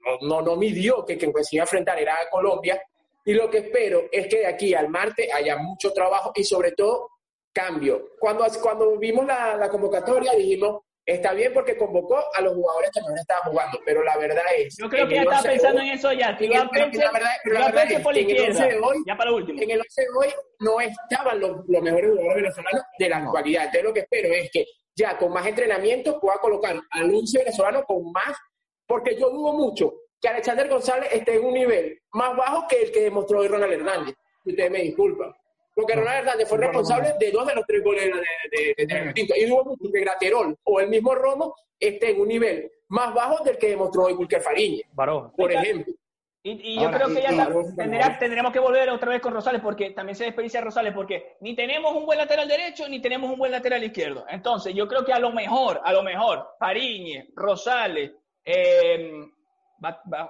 no, no, no midió que quien se iba a enfrentar era a Colombia. Y lo que espero es que de aquí al martes haya mucho trabajo y sobre todo cambio. Cuando, cuando vimos la, la convocatoria dijimos, está bien porque convocó a los jugadores que no estaban jugando, pero la verdad es... Yo creo que ya el estaba 11 de pensando hoy- en eso ya. En el- la verdad- pero la verdad es por la en el 11 izquierda. de hoy- Ya para último. en el 11 de hoy no estaban los, los mejores jugadores venezolanos de la actualidad. Entonces lo que espero es que ya con más entrenamiento pueda colocar al 11 venezolano con más, porque yo dudo mucho que Alexander González esté en un nivel más bajo que el que demostró hoy Ronald Hernández. Ustedes me disculpan. Porque Ronald Hernández fue responsable de dos de los tres goles de, de, de, de- de- Y dudo mucho que Graterol o el mismo Romo esté en un nivel más bajo del que demostró hoy Wilker Fariña, por ejemplo. Y, y yo Ahora, creo que ya y- tendrá- tendremos que volver otra vez con Rosales porque también se desperdicia Rosales porque ni tenemos un buen lateral derecho ni tenemos un buen lateral izquierdo. Entonces yo creo que a lo mejor, a lo mejor, Fariñe, Rosales, eh,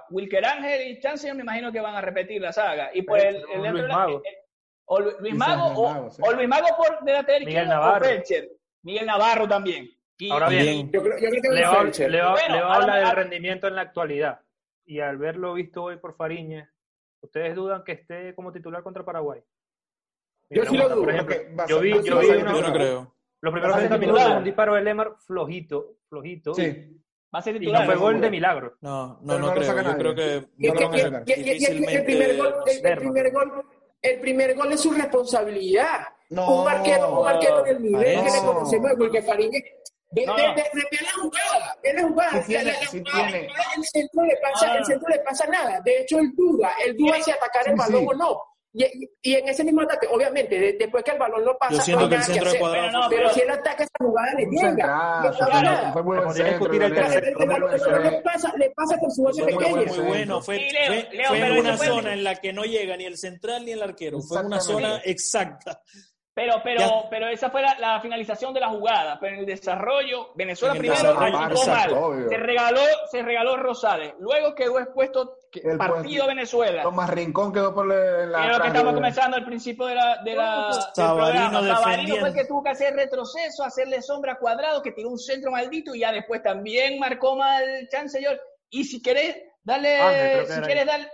Wilker Ángel y Chancellor me imagino que van a repetir la saga. Y por el, el- Luis el- Mago. el- o Lu- Luis Mago, o, Mago, sí. o Luis Mago por de lateral Miguel izquierdo Navarro. o Felcher. Miguel Navarro también. Y- Ahora bien. Yo creo, yo creo que Felcher. Leo- Bueno, Leo a lo habla del rendimiento en la actualidad. Y al verlo visto hoy por Fariñez, ¿ustedes dudan que esté como titular contra Paraguay? Yo sí lo Por dudo. ejemplo, va a yo vi, va yo no creo. los primeros Va a ser 30 minutos un disparo de Lemar flojito, flojito. Sí. va a ser Y titular. no fue gol de milagro. No, no, no, no creo. Yo creo que Y- y- y- y- y- y- y- el primer gol, el, primer gol, es su responsabilidad. No. un arquero, un arquero del nivel que le conocemos de porque Fariñez de, No. de, de, de, la jugada, la jugada, Sí tiene, la- la el centro le pasa, Ah. el centro le pasa nada. De hecho, él duda, él duda si atacar el balón o no. Y, y- en ese mismo ataque, obviamente, de- después que el balón no pasa, Yo siento no que hay el centro de cuadrado Pero no, Pero pero- si él ataca esa jugada, le llega. No pasa nada. fue buen centro, el El le pasa, le pasa por su base Fue muy, pequeña. muy bueno. Fue, Sí, Leo, fue- Leo, fue una zona en la que no llega ni el central ni el arquero. Fue una zona exacta. Pero, pero, Ya. pero esa fue la, la finalización de la jugada. Pero en el desarrollo, Venezuela En el primero desarrollo, mal. Se regaló, se regaló Rosales. Luego quedó expuesto que- El partido puesto- Venezuela. Tomás Rincón quedó por la, Es lo que estamos de- comenzando al principio de la, de la del Sabarino programa. Sabarino fue el que tuvo que hacer retroceso, hacerle sombra a cuadrado, que tiró un centro maldito y ya después también marcó mal Chancellor. Y si querés, dale, Ángel, si era quieres, dale.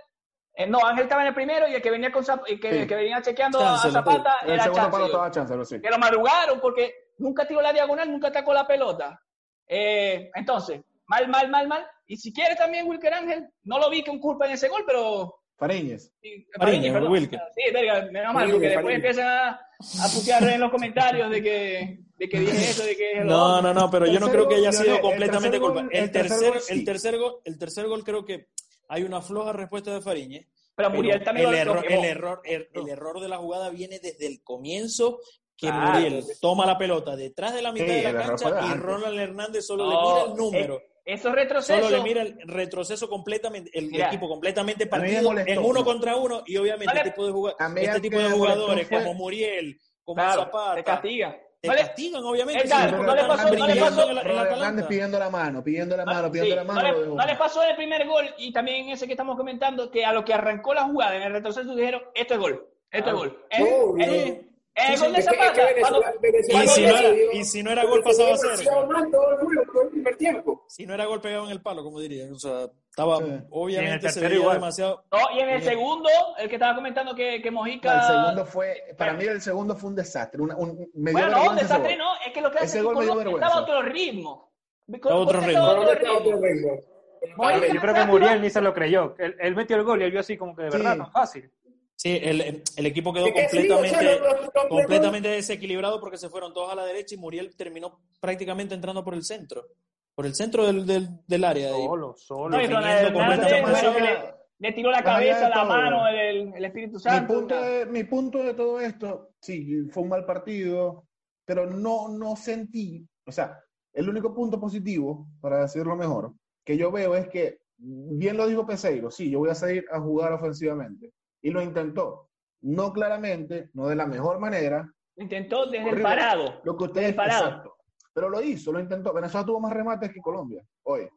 eh, no, Ángel estaba en el primero y el que venía con el que, Sí. el que venía chequeando a- Zapata el era segundo palo Chancellor. estaba Chancellor, sí. Que lo madrugaron porque nunca tiró la diagonal, nunca atacó la pelota. Eh, entonces, mal, mal, mal, mal. Y si quiere también Wilker Ángel, no lo vi con culpa en ese gol, pero Fariñez. Sí, Fariñez. Wilker. Sí, verga, menos mal, porque después empiezan a, a putear en los comentarios de que, de que dije eso, de que No, no, no, pero yo no creo que haya sido el completamente tercer culpa. gol- El tercer el tercer gol, el tercer gol creo que hay una floja respuesta de Fariñez. Pero Muriel Pero también el error, el, error, el, el error de la jugada viene desde el comienzo que Claro. Muriel toma la pelota detrás de la mitad Sí, de la cancha y. Ronald Hernández solo No, le mira el número. Esos retrocesos. Solo le mira el retroceso completamente, el Mira, equipo completamente partido molestó, en uno ¿no? contra uno y obviamente Vale. este tipo de, este tipo de molestó jugadores fue- como Muriel, como claro, Zapata, te castiga. te No le- castigan obviamente. Sí, no le pasó- no le pasó- en la- en la. Hernández pidiendo la mano, pidiendo la mano, Sí, pidiendo la no, mano. le, lo dejó. no le pasó en el primer gol y también ese que estamos comentando, que a lo que arrancó la jugada en el retroceso dijeron, esto es gol, esto es gol. Eh, No, eh, gol de Zapata, Y si, no era, dio- y si no era gol pasaba a ser. primer tiempo. Si no era gol pegado en el palo, como diría. O sea, estaba, Sí. Obviamente se veía igual. demasiado. No, y en el segundo, el que estaba comentando que, que Mojica. No, el segundo fue, para mí el segundo fue un desastre. Una, un, me dio bueno, no, ese desastre no, es que lo que hace es que gol me dio Colombia vergüenza. estaba a otro ritmo. Otro estaba a ¿Dónde otro ritmo. Yo creo que Muriel ni se lo creyó. Él, metió el gol y él vio así como que de verdad, tan fácil. Sí, el, el equipo quedó sí, completamente, o sea, completamente desequilibrado porque se fueron todos a la derecha y Muriel terminó prácticamente entrando por el centro. Por el centro del, del, del área. Solo, solo. Le, le tiró la cabeza, la todo. mano, el, el Espíritu Mi Santo. punto, de, mi punto de todo esto, sí, fue un mal partido, pero no, no sentí, o sea, el único punto positivo, para decirlo mejor, que yo veo es que, bien lo dijo Peseiro, sí, yo voy a salir a jugar ofensivamente, y lo intentó, no claramente, no de la mejor manera, Intentó desde el parado. lo que ustedes, Parado. exacto, pero lo hizo, lo intentó, Venezuela tuvo más remates que Colombia, hoy,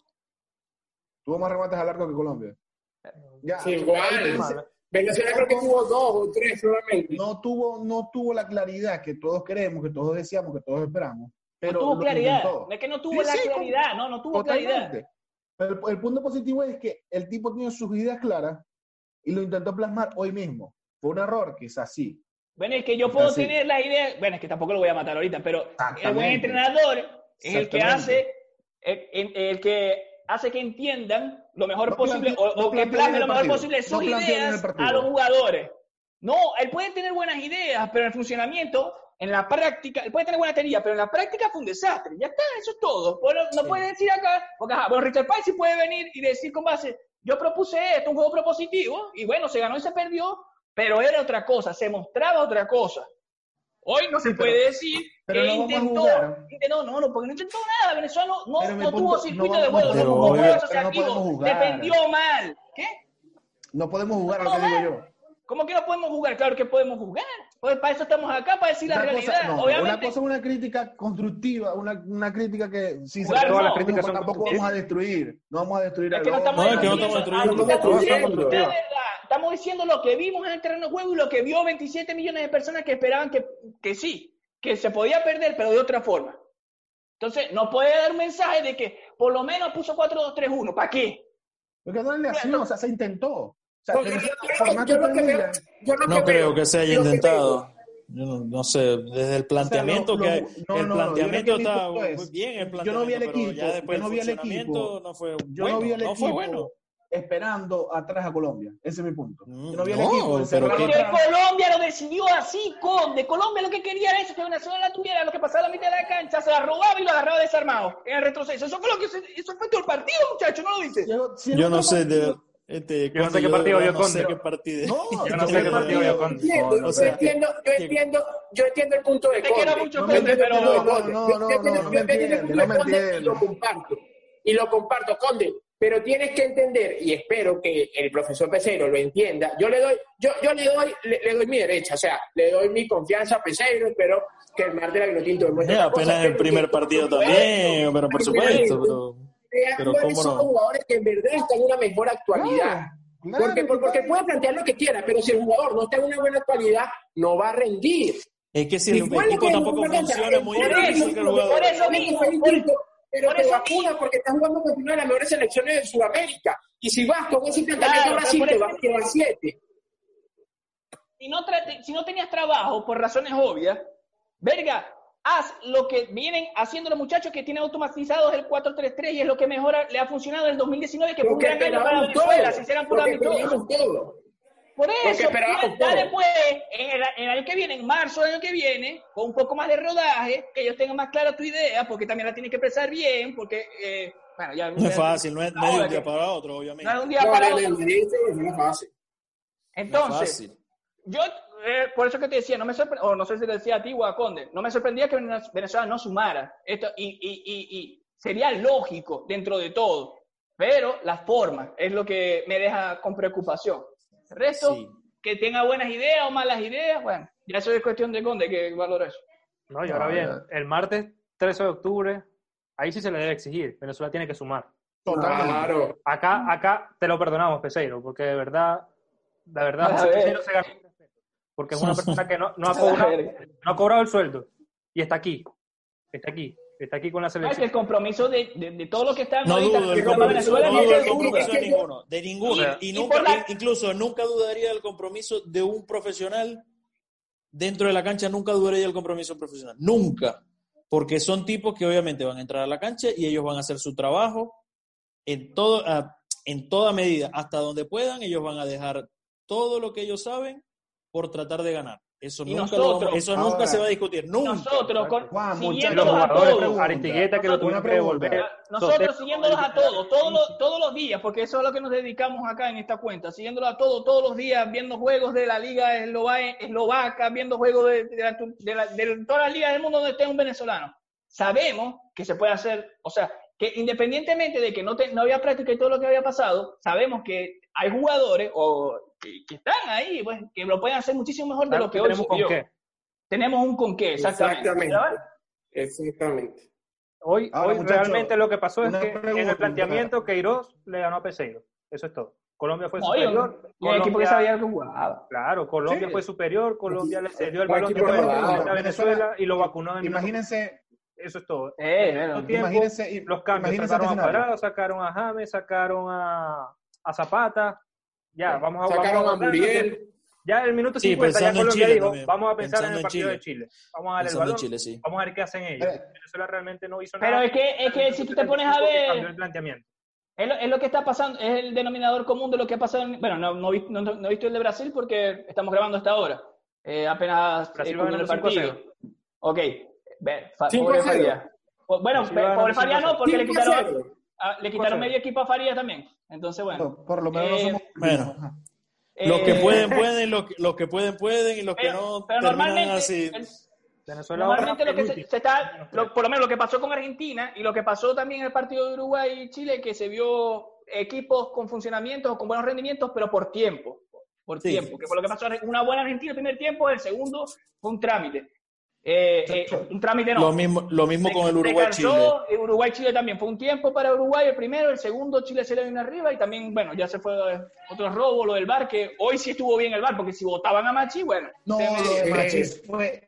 tuvo más remates al arco que Colombia. Ya, Sí, igual. Venezuela creo que tuvo dos o tres solamente. no tuvo, no tuvo la claridad que todos queremos, que todos deseamos, que todos esperamos. Pero no tuvo lo claridad. No es que no tuvo Sí, la sí, claridad, no, no tuvo claridad. Totalmente. Pero el, el punto positivo es que el tipo tiene sus ideas claras y lo intentó plasmar hoy mismo. Fue un error, quizás sí. Bueno, es que yo puedo tener la idea, bueno, es que tampoco lo voy a matar ahorita, pero el buen entrenador es el que hace, el, el- el que hace que entiendan lo mejor No posible plante- o, no o que planteen plasme en lo mejor posible sus No ideas a los jugadores. No, él puede tener buenas ideas, pero en el funcionamiento, en la práctica, él puede tener buena teoría, pero en la práctica fue un desastre. Ya está, eso es todo. Bueno, no Sí. puede decir acá, porque ajá, bueno, Richard Pais sí puede venir y decir con base, yo propuse esto, un juego propositivo, y bueno, se ganó y se perdió, pero era otra cosa, se mostraba otra cosa. Hoy no se puede pero- decir pero que no intentó, intentó, no, no, porque no intentó nada, Venezuela no, tuvo circuito de juego, no tuvo Pero- juego pero no asociativo, podemos jugar. defendió mal. ¿Qué? No podemos jugar lo que digo yo. ¿Cómo que no podemos jugar? Claro que podemos jugar. Pues para eso estamos acá, para decir la Una realidad. cosa, no, Obviamente, una cosa es una crítica constructiva, una, una crítica que sí se Jugar, Todas no, las críticas son tampoco vamos a destruir, no vamos a destruir es que no estamos No, es que no diciendo- estamos destruyendo. Estamos diciendo lo que vimos en el terreno de juego y lo que vio 27 millones de personas que esperaban que, que sí, que se podía perder, pero de otra forma. Entonces, no puede dar un mensaje de que por lo menos puso 4-2-3-1. ¿Para qué? Porque no le así, o sea, se intentó. O sea, Porque Venezuela, yo- yo- formato yo lo que Pinilla, veo- yo lo No que creo veo- que se haya intentado. Yo no, no sé, desde el planteamiento lo- que no, el no, no, planteamiento está es, bien el yo no vi al pero equipo, ya después yo no el vi funcionamiento equipo, no fue Yo bueno, no vi no equipo fue bueno. esperando atrás a Colombia. Ese es mi punto. Mm, Yo no vi al no, equipo pero. Colombia lo decidió así, Conde. Colombia lo que quería era eso, que Venezuela la tuviera, lo que pasaba a la mitad de la cancha, se la robaba y lo agarraba desarmado en el retroceso. Eso fue lo que se- eso fue todo el partido, muchacho, ¿no lo viste? Llegó- si el Yo no sé de este, Yo no sé qué partido de vio verdad no sé qué partido. No, Yo no sé qué partido vio con- Entiendo, yo o sea, entiendo, yo entiendo, yo entiendo el punto de Te quiero Conde. mucho, No Conde, pero... no, no, no, Yo- no, yo entiendo- no yo me entiendo el entiendes, punto no de me Y lo comparto. Y lo comparto, Conde. pero tienes que entender, y espero que el profesor Peseiro lo entienda, yo le doy, yo, yo le doy, le, doy mi derecha, o sea, le doy mi confianza a Peseiro, espero que el martes la Vinotinto demuestre. apenas el primer partido también, pero por supuesto, pero, pero no. Son jugadores que en verdad están en una mejor actualidad. porque, porque puede plantear lo que quiera, pero si el jugador no está en una buena actualidad, no va a rendir. Es que si el equipo tampoco funciona muy que el jugador. Por eso mismo, pero te vacuna porque estás jugando con una de las mejores selecciones de Sudamérica. Y si vas con ese planteamiento claro, Brasil, te vas a quedar siete. Si no, si no tenías trabajo, por razones obvias, verga, haz lo que vienen haciendo los muchachos que tienen automatizados el 4-3-3 y es lo que mejor le ha funcionado en el 2019, que fue un gran año para Venezuela, si hicieran todo. Por eso, ya después, en el, en el, año que viene, en marzo del año que viene, con un poco más de rodaje, que ellos tengan más clara tu idea, porque también la tienen que expresar bien, porque, eh, bueno, ya... No es fácil, no es, de un día para otro, obviamente. No es un día para otro. No es fácil. Entonces, yo, eh, por eso que te decía, no me sorprendía, o no sé si te decía a ti o a Conde, no me sorprendía que Venezuela no sumara esto, y, y, y, y sería lógico dentro de todo, pero la forma es lo que me deja con preocupación. El resto, que tenga buenas ideas o malas ideas, bueno, ya eso es cuestión de Conde que valora eso. No, y ahora bien, el martes 13 de octubre, ahí sí se le debe exigir. Venezuela tiene que sumar. Claro. Acá, acá te lo perdonamos, Peseiro, porque de verdad, de verdad, Peseiro se gana porque es una persona que no, no, ha cobrado, no ha cobrado el sueldo y está aquí, está aquí está aquí con la selección. el compromiso de, de, todo lo que está no dudo del compromiso, no dudo del compromiso de ninguno, de ninguno. Y, nunca, incluso nunca dudaría del compromiso de un profesional dentro de la cancha, nunca dudaría del compromiso profesional, nunca. Porque son tipos que obviamente van a entrar a la cancha y ellos van a hacer su trabajo en, todo, en toda medida, hasta donde puedan, ellos van a dejar todo lo que ellos saben por tratar de ganar. Eso, nunca, nosotros, eso nunca se va a discutir. Nunca. Nosotros, con, siguiéndolos a todos. Aristigueta que lo tuvieron que devolver. Nosotros siguiéndolos a todos, todos los, todos los días, porque eso es lo que nos dedicamos acá en esta cuenta. Siguiéndolos a todos, todos los días, viendo juegos de la Liga Eslovaca, viendo juegos de, de, la, de, todas las ligas del mundo donde esté un venezolano. Sabemos que se puede hacer, o sea, que independientemente de que no, te, no había práctica y todo lo que había pasado, sabemos que hay jugadores o que, están ahí, pues, que lo pueden hacer muchísimo mejor de lo que hoy tenemos con qué. Tenemos un con qué, exactamente. Exactamente. Hoy, hoy realmente lo que pasó es que en el planteamiento Queiroz le ganó a Peseiro. Eso es todo. Colombia fue superior. Colombia, equipo que sabía que jugaba. Claro, Colombia fue superior, Colombia le cedió el balón a Venezuela y lo vacunó. imagínense, eso es todo. Eh, imagínense, los cambios sacaron a Parado, sacaron a James, sacaron a, a Zapata, ya, vamos a, vamos a, Muriel. Ya el minuto 50 ya Colombia dijo, vamos a pensar en el partido de Chile. Vamos a dar el balón, vamos a ver qué hacen ellos. Venezuela realmente no hizo nada. Pero es que, es que si tú te pones a ver... el planteamiento. Es lo, es lo, que está pasando, es el denominador común de lo que ha pasado. En, bueno, no, no, no, no, he visto el de Brasil porque estamos grabando hasta ahora. Eh, apenas Brasil eh, el partido. Ok, Ve, pobre Faría. Bueno, pobre Faría no, porque le quitaron, le quitaron medio equipo a Faría también. Entonces, bueno. Por lo menos eh, Bueno. los que pueden, pueden, los, los, que pueden, pueden, y los que no pero terminan así. normalmente lo que se, está, por lo menos lo que pasó con Argentina y lo que pasó también en el partido de Uruguay y Chile, que se vio equipos con funcionamientos o con buenos rendimientos, pero por tiempo. Por tiempo. Que por lo que pasó una buena Argentina el primer tiempo, el segundo fue un trámite. Eh, eh, un trámite no. Lo mismo, lo mismo con el Uruguay-Chile. Uruguay-Chile también fue un tiempo para Uruguay el primero, el segundo Chile se le vino arriba y también, bueno, ya se fue otro robo, lo del bar, que hoy sí estuvo bien el bar, porque si votaban a Machi, bueno. No, Machi fue...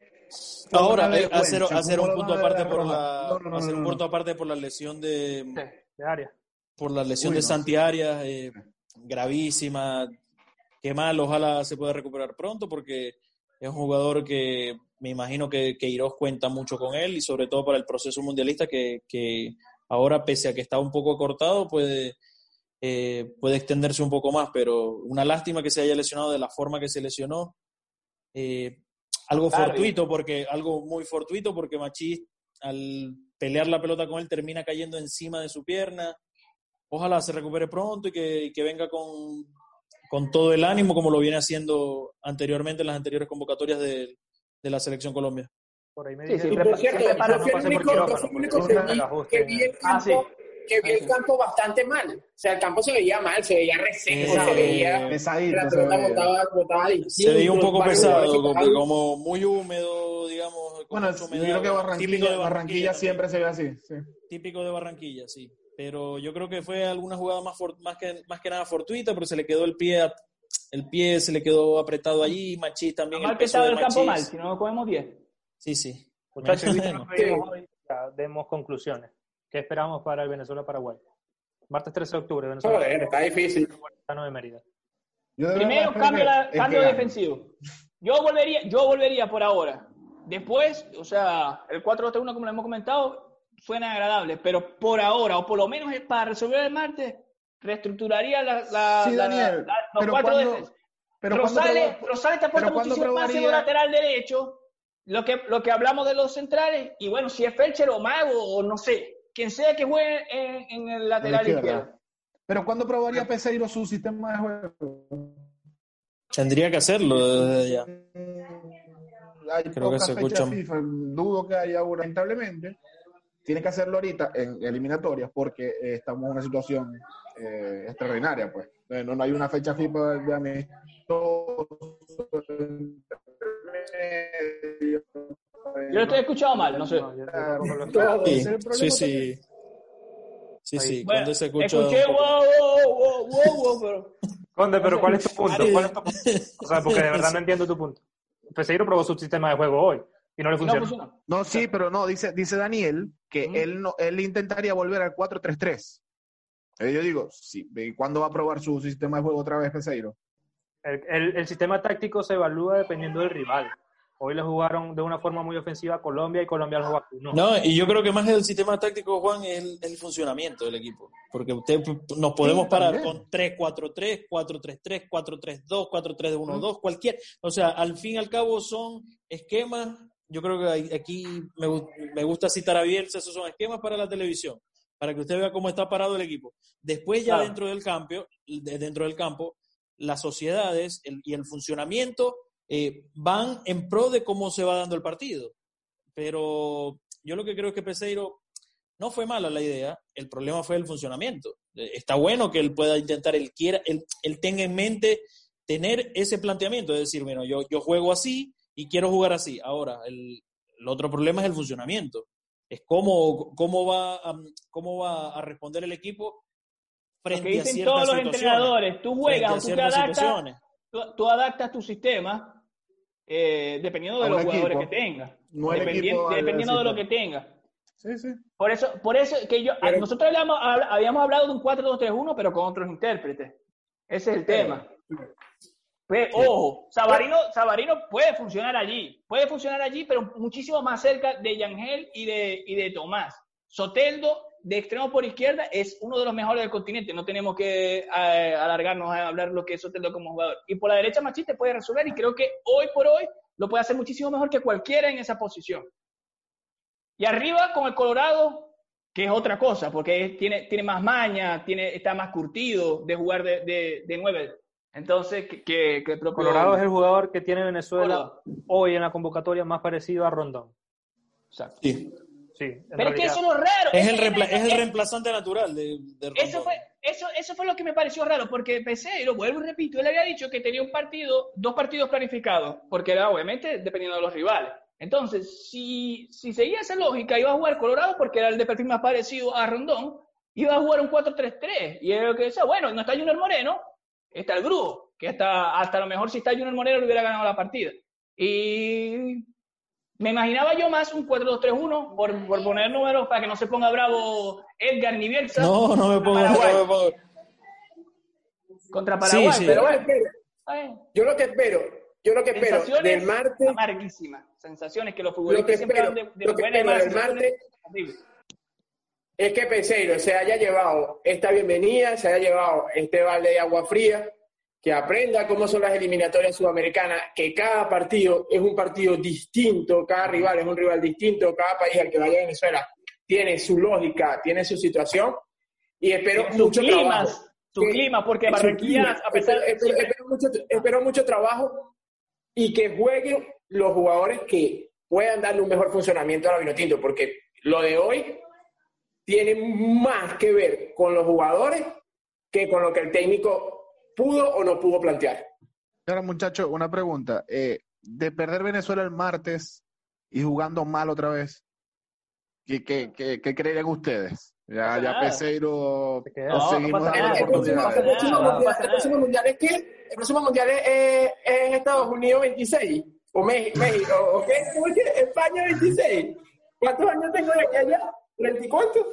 Ahora, hacer, hacer un punto aparte por la hacer un punto aparte por la lesión de, de área. Por la lesión de Santi Arias, eh, gravísima. Qué mal, ojalá se pueda recuperar pronto porque es un jugador que me imagino que, que cuenta mucho con él y sobre todo para el proceso mundialista que, que ahora, pese a que está un poco cortado, puede, eh, puede extenderse un poco más, pero una lástima que se haya lesionado de la forma que se lesionó. Eh, algo fortuito, porque, algo muy fortuito, porque Machís al pelear la pelota con él termina cayendo encima de su pierna. Ojalá se recupere pronto y que, y que venga con, con todo el ánimo como lo viene haciendo anteriormente en las anteriores convocatorias de, de la Selección Colombia. Por ahí me sí, sí, por cierto, yo fui el único, que vi el campo, que vi el campo bastante mal. O sea, el campo se veía mal, se veía reseco, se veía... Pesadito. La se veía. botaba, botaba Se veía un poco pesado, como, muy húmedo, digamos. con Bueno, yo creo que típico Barranquilla, de Barranquilla siempre se ve así. sí. Típico de Barranquilla, sí. Pero yo creo que fue alguna jugada más, for- más, que, más que nada fortuita, pero se le quedó el pie, a- el pie se le quedó apretado allí, Machís también. Mal el que peso estaba de el campo mal, si no comemos 10. Sí, sí. Muchachos, demos conclusiones. ¿Qué esperamos para el Venezuela-Paraguay? Martes 13 de octubre, Venezuela. Joder, está difícil. De Mérida. Yo de Primero, cambio, la- cambio defensivo. Yo volvería, yo volvería por ahora. Después, o sea, el 4-2-3-1, como lo hemos comentado, suena agradable, pero por ahora, o por lo menos para resolver el martes, reestructuraría la, la, Sí, la- Daniel, la- los pero cuatro cuando- defensas. Pero cuando Rosales, proba- Rosales te aporta pero ¿cuándo muchísimo más siendo probaría- lateral derecho. Lo que, lo que hablamos de los centrales, y bueno, si es Felcher o Mago, o no sé, quien sea que juegue en, en el lateral izquierdo. Pero ¿cuándo probaría Peseiro su sistema de juego? Tendría que hacerlo desde ya. Hay Creo que pocas se fechas escucha- FIFA, dudo que haya lamentablemente. Tiene que hacerlo ahorita en eliminatorias porque eh, estamos en una situación eh, extraordinaria, pues. Eh, No, no hay una fecha FIFA de amistoso. Yo lo estoy escuchando mal, no sé. Sí, sí, sí. Sí, sí, Bueno, cuando se escucha. escuché un poco- wow, wow, wow, wow, wow, pero Conde, pero ¿cuál es tu punto? Sí. ¿Cuál es tu punto? O sea, porque de verdad no entiendo tu punto. Peseiro probó su sistema de juego hoy y no le no funcionó. funcionó. No, sí, pero no, dice, dice Daniel que Ujú. él no, él intentaría volver al 4-3-3. Eh, Yo digo, sí, ¿y ¿cuándo va a probar su sistema de juego otra vez Peseiro? El, el- el sistema táctico se evalúa dependiendo del rival. Hoy le jugaron de una forma muy ofensiva a Colombia y Colombia lo vacunó. No, y yo creo que más del sistema táctico, Juan, es el, el funcionamiento del equipo. Porque usted nos podemos Sí, parar con 3-4-3, 4-3-3, 4-3-2, 4-3-1-2, cualquier. O sea, al fin y al cabo son esquemas. Yo creo que aquí me, me gusta citar a Bielsa, esos son esquemas para la televisión, para que usted vea cómo está parado el equipo. Después ya Claro. dentro del campo, de- dentro del campo, las sociedades el- y el funcionamiento eh, van en pro de cómo se va dando el partido. Pero yo lo que creo es que Peseiro no fue mala la idea, el problema fue el funcionamiento. Eh, Está bueno que él pueda intentar, él quiera, él, él tenga en mente tener ese planteamiento, de decir, bueno, yo, yo juego así y quiero jugar así. Ahora, el, el otro problema es el funcionamiento. Es cómo, cómo, va, a, cómo va a responder el equipo frente a dicen ciertas todos los entrenadores, tú juegas a tú te adaptas, tú, tú adaptas tu sistema eh, dependiendo de A los jugadores que tengas. No el Dependi- equipo al dependiendo de lo que sistema. tengas. Sí, sí. Por eso, por eso que yo, Pero- nosotros habíamos hablado de un 4-2-3-1, pero con otros intérpretes. Ese es el tema. Pues, Ojo, Sabarino, Sabarino puede funcionar allí, puede funcionar allí, pero muchísimo más cerca de Yangel y de, y de Tomás. Soteldo, de extremo por izquierda, es uno de los mejores del continente. No tenemos que eh, alargarnos a hablar lo que es Soteldo como jugador. Y por la derecha Machís te puede resolver y creo que hoy por hoy lo puede hacer muchísimo mejor que cualquiera en esa posición. Y arriba con el Colorado, que es otra cosa, porque tiene, tiene más maña, tiene, está más curtido de jugar de, de, de nueve. Entonces, que el propio Colorado es el jugador que tiene Venezuela Colorado. hoy en la convocatoria más parecido a Rondón. Exacto. Sí. Sí, Pero es que eso es lo raro. Es Eso- el, reempla- es el reemplazante natural de, de Eso fue, eso, eso fue lo que me pareció raro, porque Peseiro, vuelvo y repito, él había dicho que tenía un partido, dos partidos planificados, porque era obviamente dependiendo de los rivales. Entonces, si, si seguía esa lógica, iba a jugar Colorado porque era el de perfil más parecido a Rondón, iba a jugar un 4-3-3. Y era lo que decía, bueno, no está Junior Moreno, está el Brujo, que hasta, hasta a lo mejor si está Junior Moreno le hubiera ganado la partida. Y me imaginaba yo más un 4-2-3-1, por, por poner números para que no se ponga bravo Edgar ni Bielsa No, no me pongo. Paraguay. No me pongo. contra Paraguay, Sí, sí. pero bueno, yo lo que espero, yo lo que espero sensaciones del martes, amarguísimas, sensaciones que los lo que futbolistas siempre espero, dan de, de lo que buena espero del martes. Es que Peseiro se haya llevado esta bienvenida, se haya llevado este balde de agua fría, que aprenda cómo son las eliminatorias sudamericanas, que cada partido es un partido distinto, cada rival es un rival distinto, cada país al que vaya a Venezuela tiene su lógica, tiene su situación, y espero mucho clima, trabajo. su Que- clima, porque Barranquilla, a pesar Espero- espero mucho, espero mucho trabajo y que jueguen los jugadores que puedan darle un mejor funcionamiento a la Vinotinto, porque lo de hoy tiene más que ver con los jugadores que con lo que el técnico pudo o no pudo plantear. Ahora, muchachos, una pregunta. Eh, de perder Venezuela el martes y jugando mal otra vez, ¿qué, qué, qué, qué creerían ustedes? Ya, pasa ya. Peseiro. No, no seguimos nada. El próximo, oportunidades. el próximo No, no mundial, el próximo mundial es que el próximo mundial es, en Estados Unidos 26 o México, México ¿o qué? España 26. ¿Cuántos años tengo de aquí allá? ¿30 y cuánto?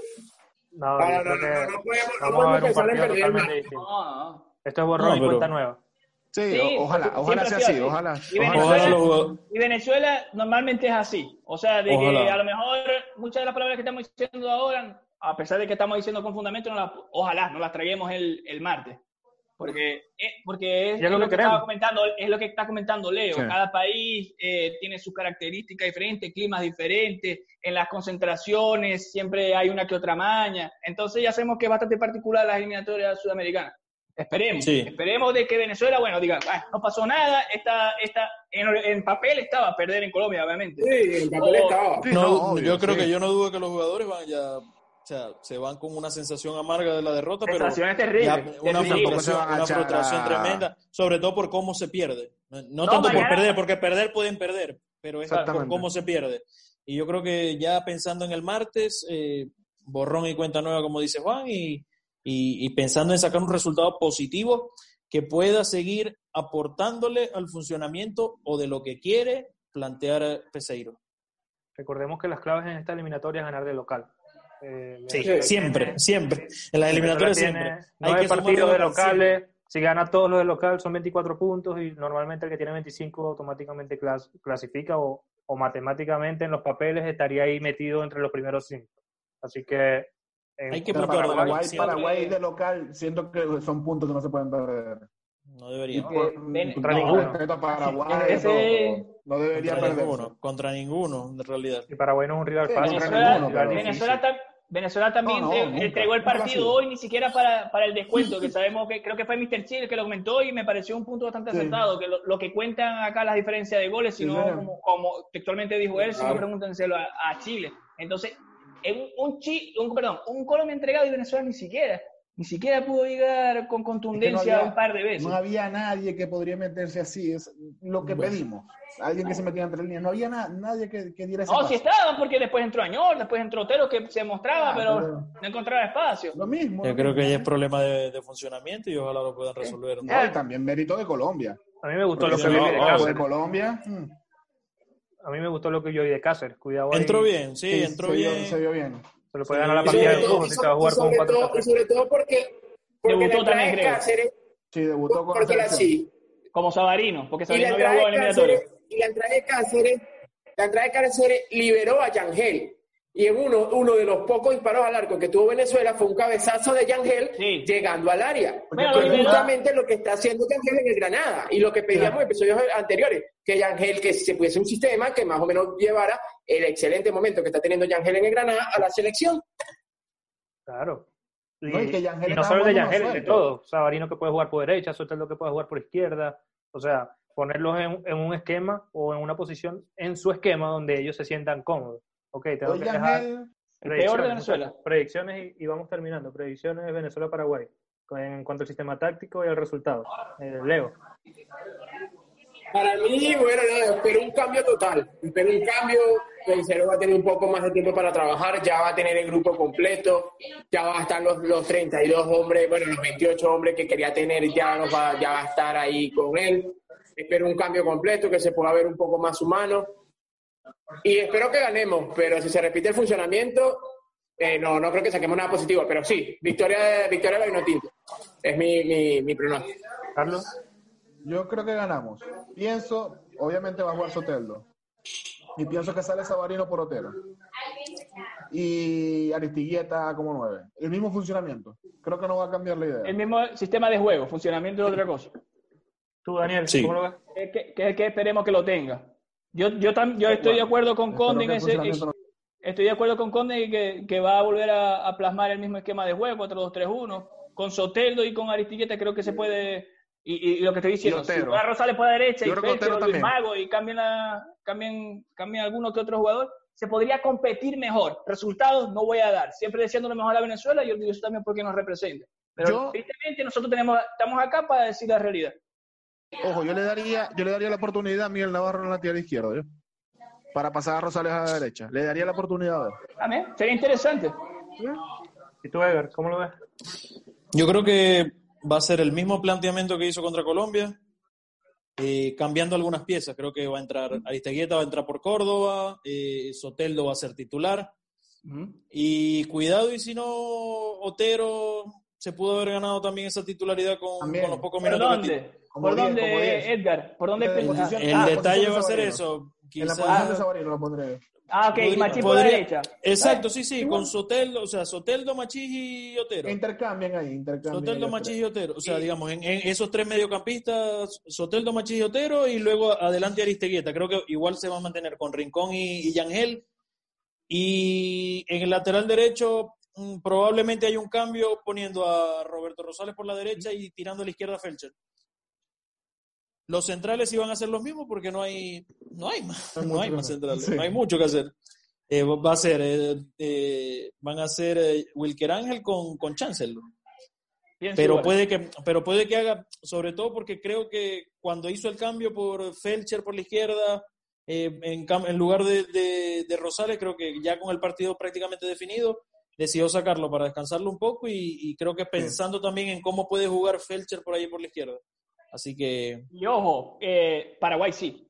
No, no, no, que no, no podemos, no vamos a ver podemos en partido perder. Esto es borrón No, y cuenta nueva. Sí, Sí, ojalá, ojalá sea así, así. ojalá. Y ojalá Ojalá Venezuela, jugadores- y Venezuela normalmente es así. O sea, de que Ojalá. a lo mejor muchas de las palabras que estamos diciendo ahora, a pesar de que estamos diciendo con fundamento, no las- ojalá no las traguemos el, el martes. Porque, eh, porque es, lo que lo que queremos. estaba comentando, es lo que está comentando Leo. Sí. Cada país eh, tiene sus características diferentes, climas diferentes, en las concentraciones siempre hay una que otra maña. Entonces ya sabemos que es bastante particular las eliminatorias sudamericanas. Esperemos, Sí. esperemos de que Venezuela, bueno, diga, "Ah, no pasó nada, esta, esta, en, en papel estaba a perder en Colombia, obviamente. Sí, el papel estaba. Sí, No, no, obvio, yo creo sí. que yo no dudo que los jugadores van ya, o sea, se van con una sensación amarga de la derrota, pero ya una frustración, una frustración tremenda, sobre todo por cómo se pierde. No, no No, tanto mañana- por perder, porque perder pueden perder, pero es por cómo se pierde. Y yo creo que ya pensando en el martes, eh, borrón y cuenta nueva, como dice Juan, y, y, y pensando en sacar un resultado positivo que pueda seguir aportándole al funcionamiento o de lo que quiere plantear Peseiro. Recordemos que las claves en esta eliminatoria es ganar de local. Eh, Sí, siempre, tiene- siempre. En las eliminatorias tiene siempre. Hay Nueve que partidos de locales. Si gana todos los de local son 24 puntos y normalmente el que tiene 25 automáticamente clas- clasifica o, o matemáticamente en los papeles estaría ahí metido entre los primeros cinco. Así que... en- Hay que Paraguay, siempre. Paraguay de local, siento que son puntos que no se pueden perder. No debería. contra ninguno. respeto a Paraguay, Ese- todo, no debería Contra perderse. ninguno, contra ninguno, en realidad. y Paraguay no es un rival fácil. contra Venezuela, Venezuela, Venezuela también No, no, nunca, entregó el partido hoy ni siquiera para, para el descuento, que sabemos que creo que fue Mr. Chile que lo comentó y me pareció un punto bastante Sí. acertado, que lo, lo que cuentan acá las diferencias de goles, Sí, sino señor. como, como textualmente dijo él, Claro. pregúntenselo a, a Chile. Entonces, en un, un, Chi- un- perdón, un Colombia entregado y Venezuela ni siquiera, ni siquiera pudo llegar con contundencia había- un par de veces. No había nadie que podría meterse así, es lo que Bueno. pedimos. Alguien que se metiera entre líneas. No había na- nadie que, que diera ese No, paso. sí estaban, porque después entró Añor, después entró Otero, que se mostraba, Ah, pero pero- no encontraba espacio. Lo mismo. Yo lo creo que ya es problema de, de funcionamiento y ojalá lo puedan resolver. No, y también mérito de Colombia. A mí me gustó lo que si vi no, de Cáceres. de Colombia. mm, A mí me gustó lo que yo vi de Cáceres. Cuidado ahí. Entró bien, sí, sí, entró se vio- bien. se vio bien. Se lo puede ganar la partida sobre de todo- si se va a jugar y con un sobre 4 todo, y sobre todo porque, porque Debutó también, creo. Cáceres, Sí, debutó con porque la sí. Como Sabarino, porque Y la Sabarino había entrada jugado de eliminatorio. Cáceres, y la entrada de Cáceres, la entrada de Cáceres liberó a Yangel. Y en uno, uno de los pocos disparos al arco que tuvo Venezuela fue un cabezazo de Yangel Sí. llegando al área. Bueno, que es justamente lo que está haciendo Yangel en el Granada. Y lo que pedíamos en episodios anteriores, que Yangel, que se pudiese un sistema que más o menos llevara el excelente momento que está teniendo Yangel en el Granada a la selección. Claro. Y, No, y que y no solo de Yangel, de todo. Sabarino que puede jugar por derecha, Soteldo que puede jugar por izquierda. O sea, ponerlos en, en un esquema o en una posición en su esquema donde ellos se sientan cómodos. Ok, tengo Hoy que dejar El peor de Venezuela. Predicciones y, y vamos terminando. Predicciones de Venezuela-Paraguay en cuanto al sistema táctico y al resultado. Eh, Leo. Para mí, bueno, no, espero un cambio total. Espero un cambio. Pelicero va a tener un poco más de tiempo para trabajar, ya va a tener el grupo completo, ya va a estar los, los 32 hombres, bueno, los 28 hombres que quería tener, ya, los va, ya va a estar ahí con él. Espero un cambio completo, que se pueda ver un poco más humano. Y espero que ganemos, pero si se repite el funcionamiento, eh, no, no creo que saquemos nada positivo, pero sí, victoria, victoria de Vinotinto. Es mi, mi, mi pronóstico. Carlos. Yo creo que ganamos. Pienso, obviamente va a jugar Soteldo. Y pienso que sale Sabarino por Otero. Y Aristigueta como nueve. El mismo funcionamiento. Creo que no va a cambiar la idea. El mismo sistema de juego, funcionamiento de otra cosa. Tú, Daniel, Sí. ¿cómo lo ves? Que, que- que- esperemos que lo tenga. Yo, yo, tam- yo estoy de acuerdo con Conde en ese, no- Estoy de acuerdo con Conde que, que va a volver a, a plasmar el mismo esquema de juego, 4-2-3-1. Con Soteldo y con Aristiqueta creo que se puede. Y, y lo que estoy diciendo, si. Juega Rosales por la derecha Yo y Otero Luis. Mago y cambian, la, cambian, cambian alguno que otro jugador, se podría competir mejor. Resultados no voy a dar. Siempre deseando lo mejor a Venezuela y digo eso también porque nos representa. Pero Yo- evidentemente nosotros tenemos, estamos acá para decir la realidad. Ojo, yo le daría, yo le daría la oportunidad a Miguel Navarro en la lateral izquierda, ¿yo? Para pasar a Rosales a la derecha. Le daría la oportunidad a ver. Amén. Sería interesante. ¿Y tú, Edgar, cómo lo ves? Yo creo que va a ser el mismo planteamiento que hizo contra Colombia, eh, cambiando algunas piezas. Creo que va a entrar Aristeguieta, va a entrar por Córdoba, eh, Soteldo va a ser titular. Y cuidado, y si no, Otero se pudo haber ganado también esa titularidad con, También. con los pocos ¿Por minutos. tiene. dónde? ¿Por diez, dónde. Edgar? ¿Por dónde? Eh, El Ah, detalle posición va a de ser eso. En la posición de Sabarino lo pondré. Ah, ok, y podría- Machín por podría- derecha. Exacto, sí, sí, con Soteldo, o sea, Soteldo, Machís y Otero. Intercambian ahí, intercambian. Soteldo, Machís y Otero. O sea, digamos, en, en esos tres mediocampistas, Soteldo, Machís y Otero, y luego adelante Aristeguieta. Creo que igual se va a mantener con Rincón y, y Yangel. Y en el lateral derecho, mm, probablemente hay un cambio poniendo a Roberto Rosales por la derecha y tirando a la izquierda a Felcher. Los centrales iban a ser los mismos porque no hay, no hay más, No hay no hay mucho más centrales, Sí. no hay mucho que hacer. Eh, va a ser, eh, eh, van a ser eh, Wilker Ángel con, con Chancellor. Pienso Pero igual. puede, que, pero puede que haga, sobre todo porque creo que cuando hizo el cambio por Felcher por la izquierda, eh, en, cam- en lugar de, de- de Rosales, creo que ya con el partido prácticamente definido, decidió sacarlo para descansarlo un poco y, y creo que pensando también en cómo puede jugar Felcher por ahí por la izquierda. Así que Y ojo, eh, Paraguay sí,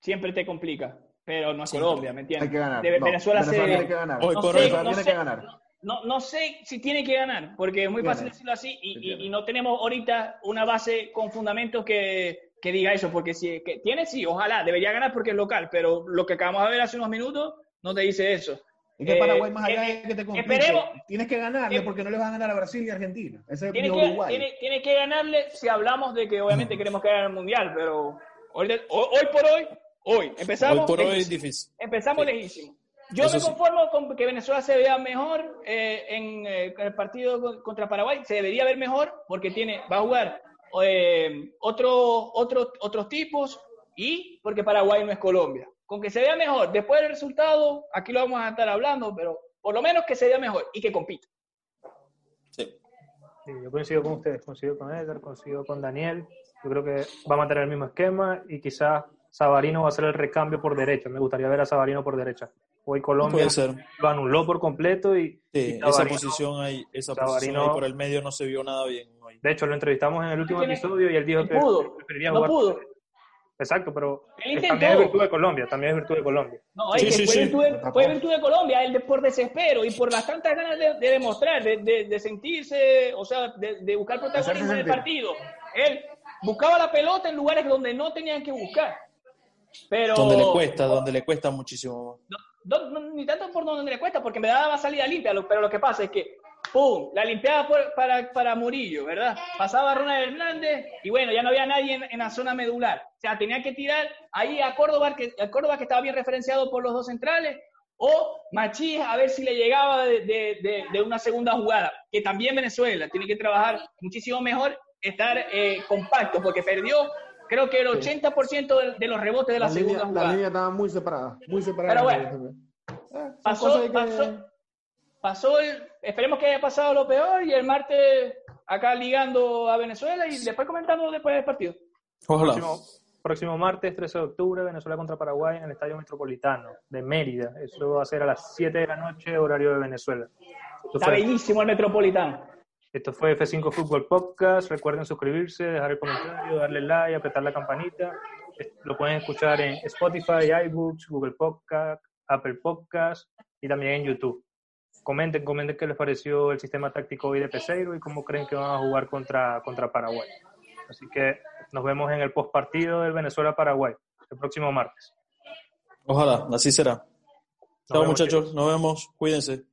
siempre te complica, pero no es Siempre. Colombia, ¿me entiendes? Hay que ganar. De- No, Venezuela, se- tiene que ganar. Hoy no por sé, no tiene sé- que ganar. No, no sé si tiene que ganar, porque es muy Tiene. fácil decirlo así y, y no tenemos ahorita una base con fundamentos que, que diga eso, porque si que tiene, sí, ojalá, debería ganar porque es local, pero lo que acabamos de ver hace unos minutos no te dice eso. Es que Eh, Paraguay, más allá eh, de que te complique, esperemos. tienes que ganarle Eh, porque no le vas a ganar a Brasil y Argentina. Ese es que, Uruguay. tiene, tiene que ganarle si hablamos de que obviamente queremos quedar en el mundial, pero hoy, de- hoy, hoy por hoy, hoy, empezamos. hoy por hoy es difícil. Empezamos Sí. lejísimo. Yo Eso me sí. conformo con que Venezuela se vea mejor eh, en eh, el partido con- contra Paraguay. Se debería ver mejor porque tiene, va a jugar eh, otro, otro- otros tipos y porque Paraguay no es Colombia. Con que se vea mejor, después del resultado, aquí lo vamos a estar hablando, pero por lo menos que se vea mejor y que compita. Sí. Sí, yo coincido con ustedes, coincido con Edgar, coincido con Daniel. Yo creo que va a mantener el mismo esquema y quizás Sabarino va a hacer el recambio por derecha. Me gustaría ver a Sabarino por derecha. Hoy Colombia Puede ser. lo anuló por completo y, Sí, y esa posición ahí, esa posición Sabarino- ahí por el medio no se vio nada bien hoy. de hecho lo entrevistamos en el último episodio y él dijo él que pudo, preferiría no jugar. pudo. Exacto, pero también es virtud de Colombia, también es virtud de Colombia. No, Sí, es que sí, fue, sí. Virtud de, fue virtud de Colombia, él de- por desespero y por las tantas ganas de, de demostrar, de, de- de sentirse, o sea, de, de buscar protagonismo en el partido. Él buscaba la pelota en lugares donde no tenían que buscar. Pero, Donde le cuesta, donde le cuesta muchísimo. No, ni tanto por donde le cuesta, porque me daba salida limpia, pero lo que pasa es que, ¡pum! La limpiaba por- para, para Murillo, ¿verdad? Pasaba Ronald Hernández y bueno, ya no había nadie en, en la zona medular. O sea, tenía que tirar ahí a Córdoba, que, a Córdoba que estaba bien referenciado por los dos centrales, o Machís a ver si le llegaba de, de- de- de una segunda jugada, que también Venezuela tiene que trabajar muchísimo mejor, estar eh, compacto, porque perdió creo que el 80% de, los rebotes de la, la, segunda línea, jugada. la línea estaba muy separada, muy separada. Pero bueno, pasó- que- pasó- pasó el, esperemos que haya pasado lo peor y el martes acá ligando a Venezuela y después comentando después del partido. Ojalá. Próximo, próximo martes, 13 de octubre, Venezuela contra Paraguay en el Estadio Metropolitano de Mérida. Eso va a ser a las 7 de la noche, horario de Venezuela. Esto Está fue, bellísimo el Metropolitano. esto fue F5 Fútbol Podcast. Recuerden suscribirse, dejar el comentario, darle like, apretar la campanita. Lo pueden escuchar en Spotify, iBooks, Google Podcast, Apple Podcast y también en YouTube. Comenten, comenten qué les pareció el sistema táctico hoy de Peseiro y cómo creen que van a jugar contra, contra Paraguay. Así que nos vemos en el post partido del Venezuela-Paraguay el próximo martes. Ojalá, así será. Chao vemos, muchachos, nos vemos, cuídense.